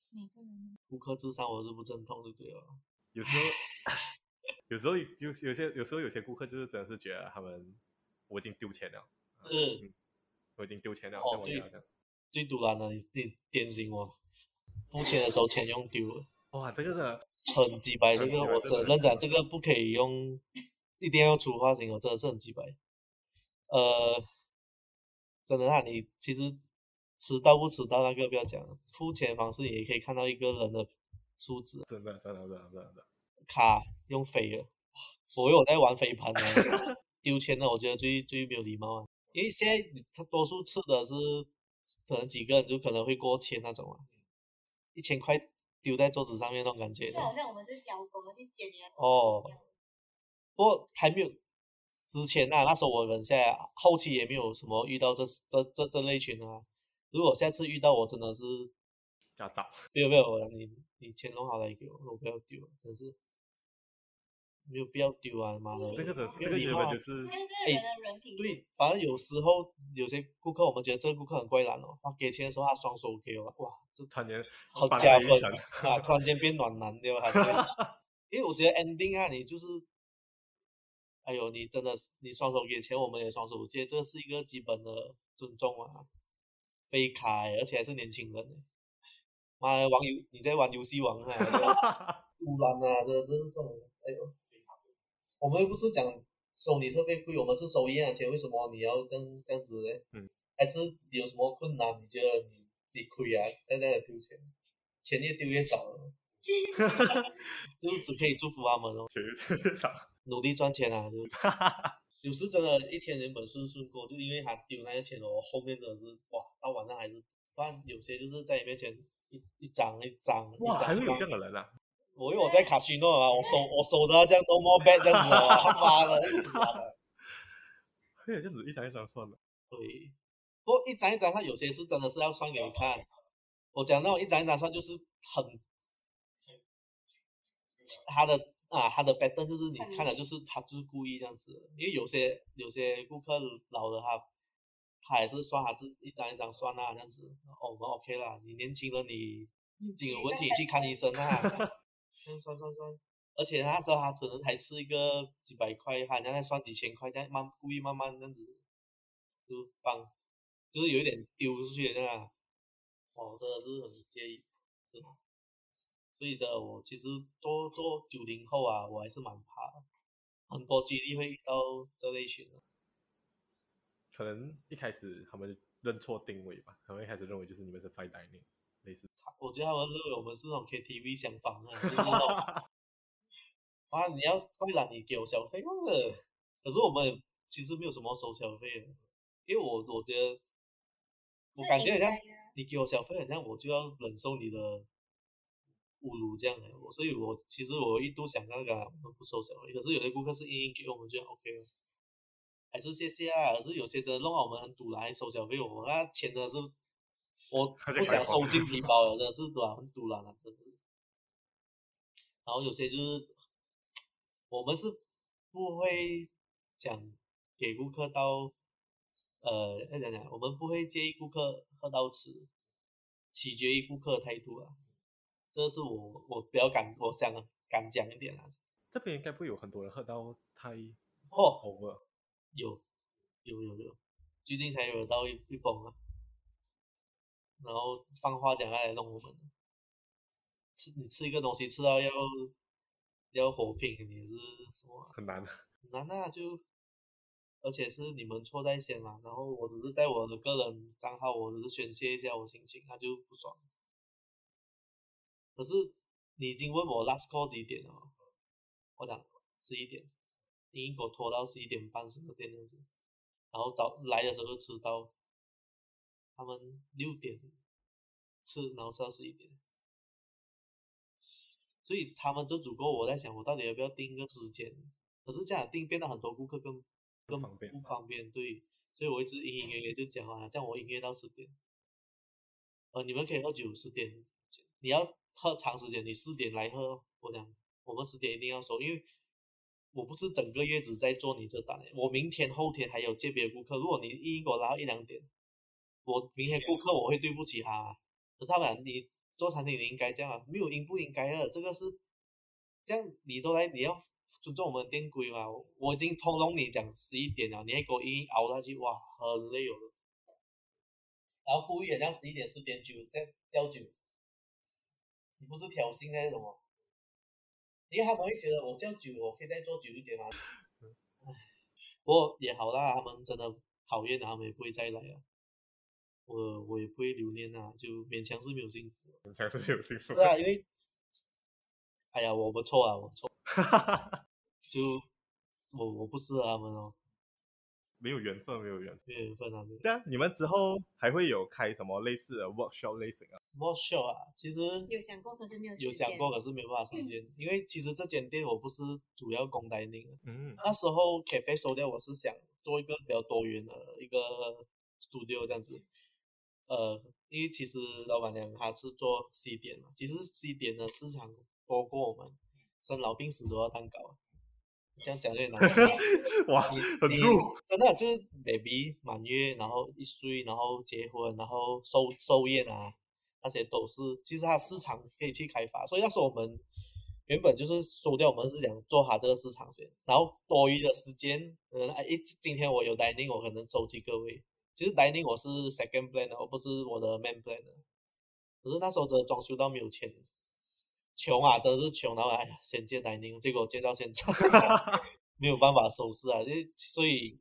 每个人。顾客智商我是不认同的，对哦。有时候。有时候就有些有时候有些顾客就是真的是觉得他们我已经丢钱了，是，嗯、我已经丢钱了，哦、对，最突然的你你点醒我，付钱的时候钱用丢了，哇，这个是很鸡白，这个我真认真讲，这个不可以用，一定要用粗话形容，真的是很鸡白，呃，真的啊，你其实迟到不迟到那个不要讲，付钱方式你也可以看到一个人的素质，真的真的真的真的。真的。卡用飞了，我有在玩飞盘呢，丢钱的，我觉得最最没有礼貌啊，因为现在他多数吃的是可能几个人就可能会过千那种啊，一千块丢在桌子上面那种感觉，就好像我们是小狗去捡你的哦，不过还没有之前啊，那时候我们现在后期也没有什么遇到这这这这类群啊，如果下次遇到我真的是要找，没有没有，你你钱弄好来给我，我不要丢，真是。没有必要丢啊，妈的！这个的这个原本就是哎，对，反正有时候有些顾客，我们觉得这个顾客很怪懒哦，他给钱的时候他双手给我，哇，这突然间好加分啊，突然间变暖男对吧？因为我觉得 ending 啊，你就是，哎呦，你真的你双手给钱，我们也双手接，这是一个基本的尊重啊，飞卡，而且还是年轻人，妈的，玩游你在玩游戏王啊，突然啊，这是这种，哎呦。我们又不是讲收你特别贵，我们是收一样钱，为什么你要这样这样子呢？嗯，还是有什么困难？你觉得你你亏啊？在那里丢钱，钱越丢越少了，就只可以祝福他们哦。努力赚钱啊！就 有时真的，一天原本顺顺过，就因为他丢那个钱哦，后面的是哇，到晚上还是，不然有些就是在你面前一一张一张，哇，还是有这样的人啊。我因为我在卡西诺啊，我收我收的这样多 more bad 这样子哦，妈的，妈的，这样子一张一张算的。对，不过一张一张，他有些是真的是要算给你看。我讲那种一张一张算，就是很他的啊，他的 bad 就是你看了就是他就是故意这样子，因为有些有些顾客老了他他也是算他自一张一张算啊这样子，哦，我们 OK 啦，你年轻了你眼睛有问题去看医生啊。算算算，而且那时候他可能还是一个几百块，他好像在算几千块，这样慢故意慢慢这样子就放，就是有一点丢出去的那样，哦，真的是很介意，真的。所以这我其实做做九零后啊，我还是蛮怕，很多几率会遇到这类型的。可能一开始他们认错定位吧，他们一开始认为就是你们是 fine dining。我觉得他们认为我们是那种 KTV 相仿啊，就是那种 啊，你要贵了你给我消费，可是我们其实没有什么收消费的，因为我我觉得我感觉好像你给我消费，好像我就要忍受你的侮辱这样的我，所以我其实我一度想那个我们不收小费，可是有些顾客是硬硬给我们就 OK 了，还是谢谢啊，可是有些真的弄到我们很堵来收小费，我们那钱真的是。我不想收进皮包了，真的是短很突然了，真的。然后有些就是，我们是不会讲给顾客到，呃，要讲讲，我们不会介意顾客喝到迟，取决于顾客的态度啊。这是我我比较敢，我想敢讲一点啊。这边应该不会有很多人喝到太哦，over。有，有有有，最近才有到一一崩啊。然后放话讲来弄我们，吃你吃一个东西吃到要要火拼，你是什么？很难，很难啊！就而且是你们错在先嘛，然后我只是在我的个人账号，我只是宣泄一下我心情，他就不爽。可是你已经问我 last call 几点了，我讲十一点，你已经给我拖到十一点半十二点这样子，然后早来的时候就迟到。他们六点吃，然后吃到十一点，所以他们就足够。我在想，我到底要不要定一个时间？可是这样定变得很多顾客更更不方便，不方便。对，所以我一直隐隐约约就讲啊，这样我营业到十点。呃，你们可以喝酒十点，你要喝长时间，你四点来喝。我讲，我们十点一定要收，因为我不是整个月只在做你这单，我明天后天还有接别的顾客。如果你一给我拉到一两点，我明天顾客我会对不起他。可是他们，你做餐厅你应该这样啊，没有应不应该的，这个是这样，你都来，你要尊重我们的店规嘛。我已经通融你讲十一点了，你还给我硬硬熬下去，哇，很累哦。然后故意让十一点十点九再叫酒，你不是挑衅还是什么？因为他们会觉得我叫久，我可以再做久一点嘛。唉，不过也好啦，他们真的讨厌了，他们也不会再来了。我我也不会留恋啊，就勉强是没有幸福。勉强是没有幸福。对啊，因为，哎呀，我不错啊，我错。就我我不适合他们哦。没有缘分，没有缘分，没有缘分啊！对啊，你们之后还会有开什么类似的 workshop 类型啊？workshop 啊，其实有想过，可是没有有想过，可是没办法实现。嗯、因为其实这间店我不是主要供 dining。嗯。那时候 cafe 收掉，我是想做一个比较多元的一个 studio 这样子。呃，因为其实老板娘她是做西点嘛，其实西点的市场多过我们生老病死都要蛋糕。这样讲有点难听。哇，你很你真的就是 baby 满月，然后一岁，然后结婚，然后寿寿宴啊，那些都是其实它市场可以去开发。所以那时候我们原本就是收掉，我们是想做好这个市场先，然后多余的时间，嗯，哎，今天我有 dining，我可能收集各位。其实 dining 我是 second plan 的，我不是我的 main plan 的。可是那时候真的装修到没有钱，穷啊，真的是穷。然后哎呀，先接 dining，结果接到现在 没有办法收拾啊。所以，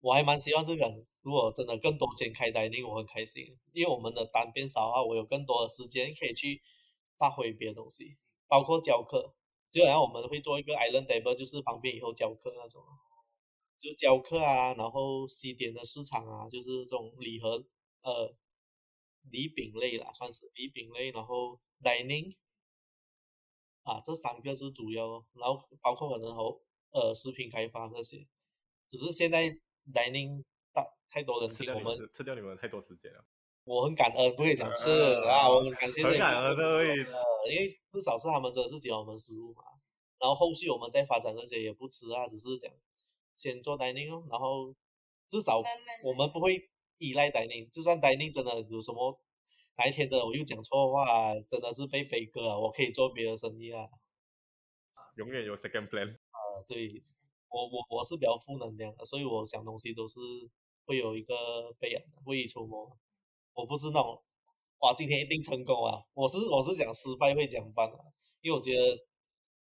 我还蛮希望这个，如果真的更多钱开 dining，我很开心，因为我们的单变少的话，我有更多的时间可以去发挥别的东西，包括教课。就好像我们会做一个 island table，就是方便以后教课那种。就教课啊，然后西点的市场啊，就是这种礼盒，呃，礼饼类啦，算是礼饼类，然后 dining，啊，这三个是主要，然后包括可能和呃食品开发这些，只是现在 dining 大太多人听我们吃掉你们太多时间了。我很感恩，不会讲吃啊，我很感谢。很感恩各位，因为至少是他们真的是喜欢我们食物嘛，然后后续我们再发展这些也不迟啊，只是讲。先做 dining 哦，然后至少我们不会依赖 dining，就算 dining 真的有什么哪一天真的我又讲错话，真的是被飞哥啊，我可以做别的生意啊。永远有 second plan。呃，对，我我我是比较负能量的，所以我想东西都是会有一个备案，未雨绸缪。我不是那种哇，今天一定成功啊，我是我是讲失败会讲办啊，因为我觉得。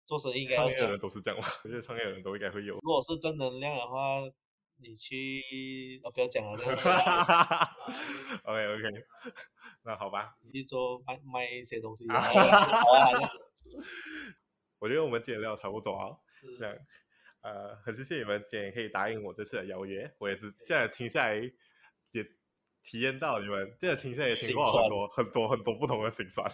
做生意应该要，创业的人都是这样吧，我觉得创业的人都应该会有。如果是正能量的话，你去，我不要讲了。OK OK，那好吧。你去做卖卖一些东西。啊、好啊。我觉得我们今天聊差不多啊，这样，呃，很谢谢你们今天可以答应我这次的邀约，我也是这样听下来也体验到你们这个听下来也听过很多很多很多不同的心酸。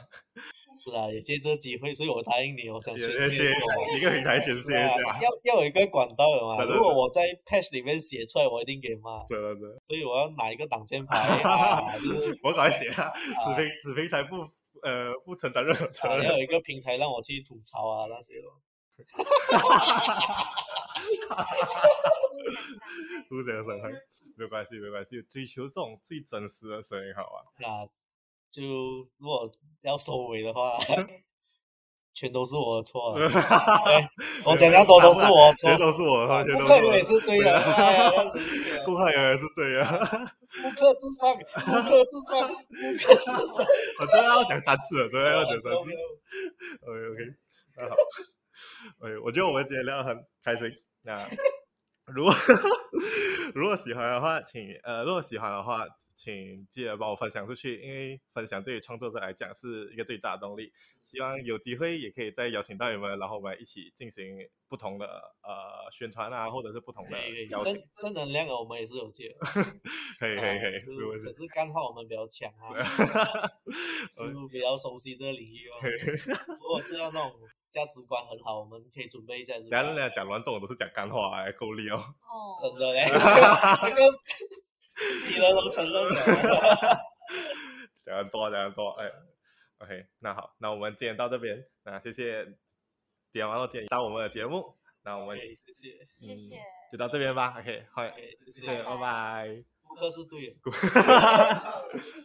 是啊，也借这个机会，所以我答应你，我想宣泄一个平台宣泄一下，要要有一个管道的嘛。如果我在 patch 里面写出来，我一定给骂。对对对。所以我要拿一个挡箭牌啊，就是我赶快写啊，子平子平才不呃不承担任何责任。要有一个平台让我去吐槽啊那些。哈哈哈哈哈哈！不得伤害，没关系没关系，追求这种最真实的声音好啊。那。就如果要收尾的话，全都是我的错。对，我讲那多都是我错，全都是我的错。顾客也是对的，顾客也是对的。顾客至上，顾客至上，顾客至上。我真的要讲三次了，真的要讲三次。OK OK，那好。哎，我觉得我们今天聊得很开心。那如果 如果喜欢的话，请呃，如果喜欢的话，请记得帮我分享出去，因为分享对于创作者来讲是一个最大的动力。希望有机会也可以再邀请到你们，然后我们一起进行不同的呃宣传啊，或者是不同的邀请。正正能量我们也是有借。可以可以可以，可是干话我们比较强啊，就比较熟悉这个领域哦。如果是要那种。价值观很好，我们可以准备一下。不要人家讲完这种都是讲干话，哎，够力哦。哦，真的嘞，这个自己人都承认了。讲很多，讲很多，哎，OK，那好，那我们今天到这边，那谢谢点完了点到我们的节目，那我们谢谢，谢谢，就到这边吧，OK，好，谢谢，拜拜。顾客是对的。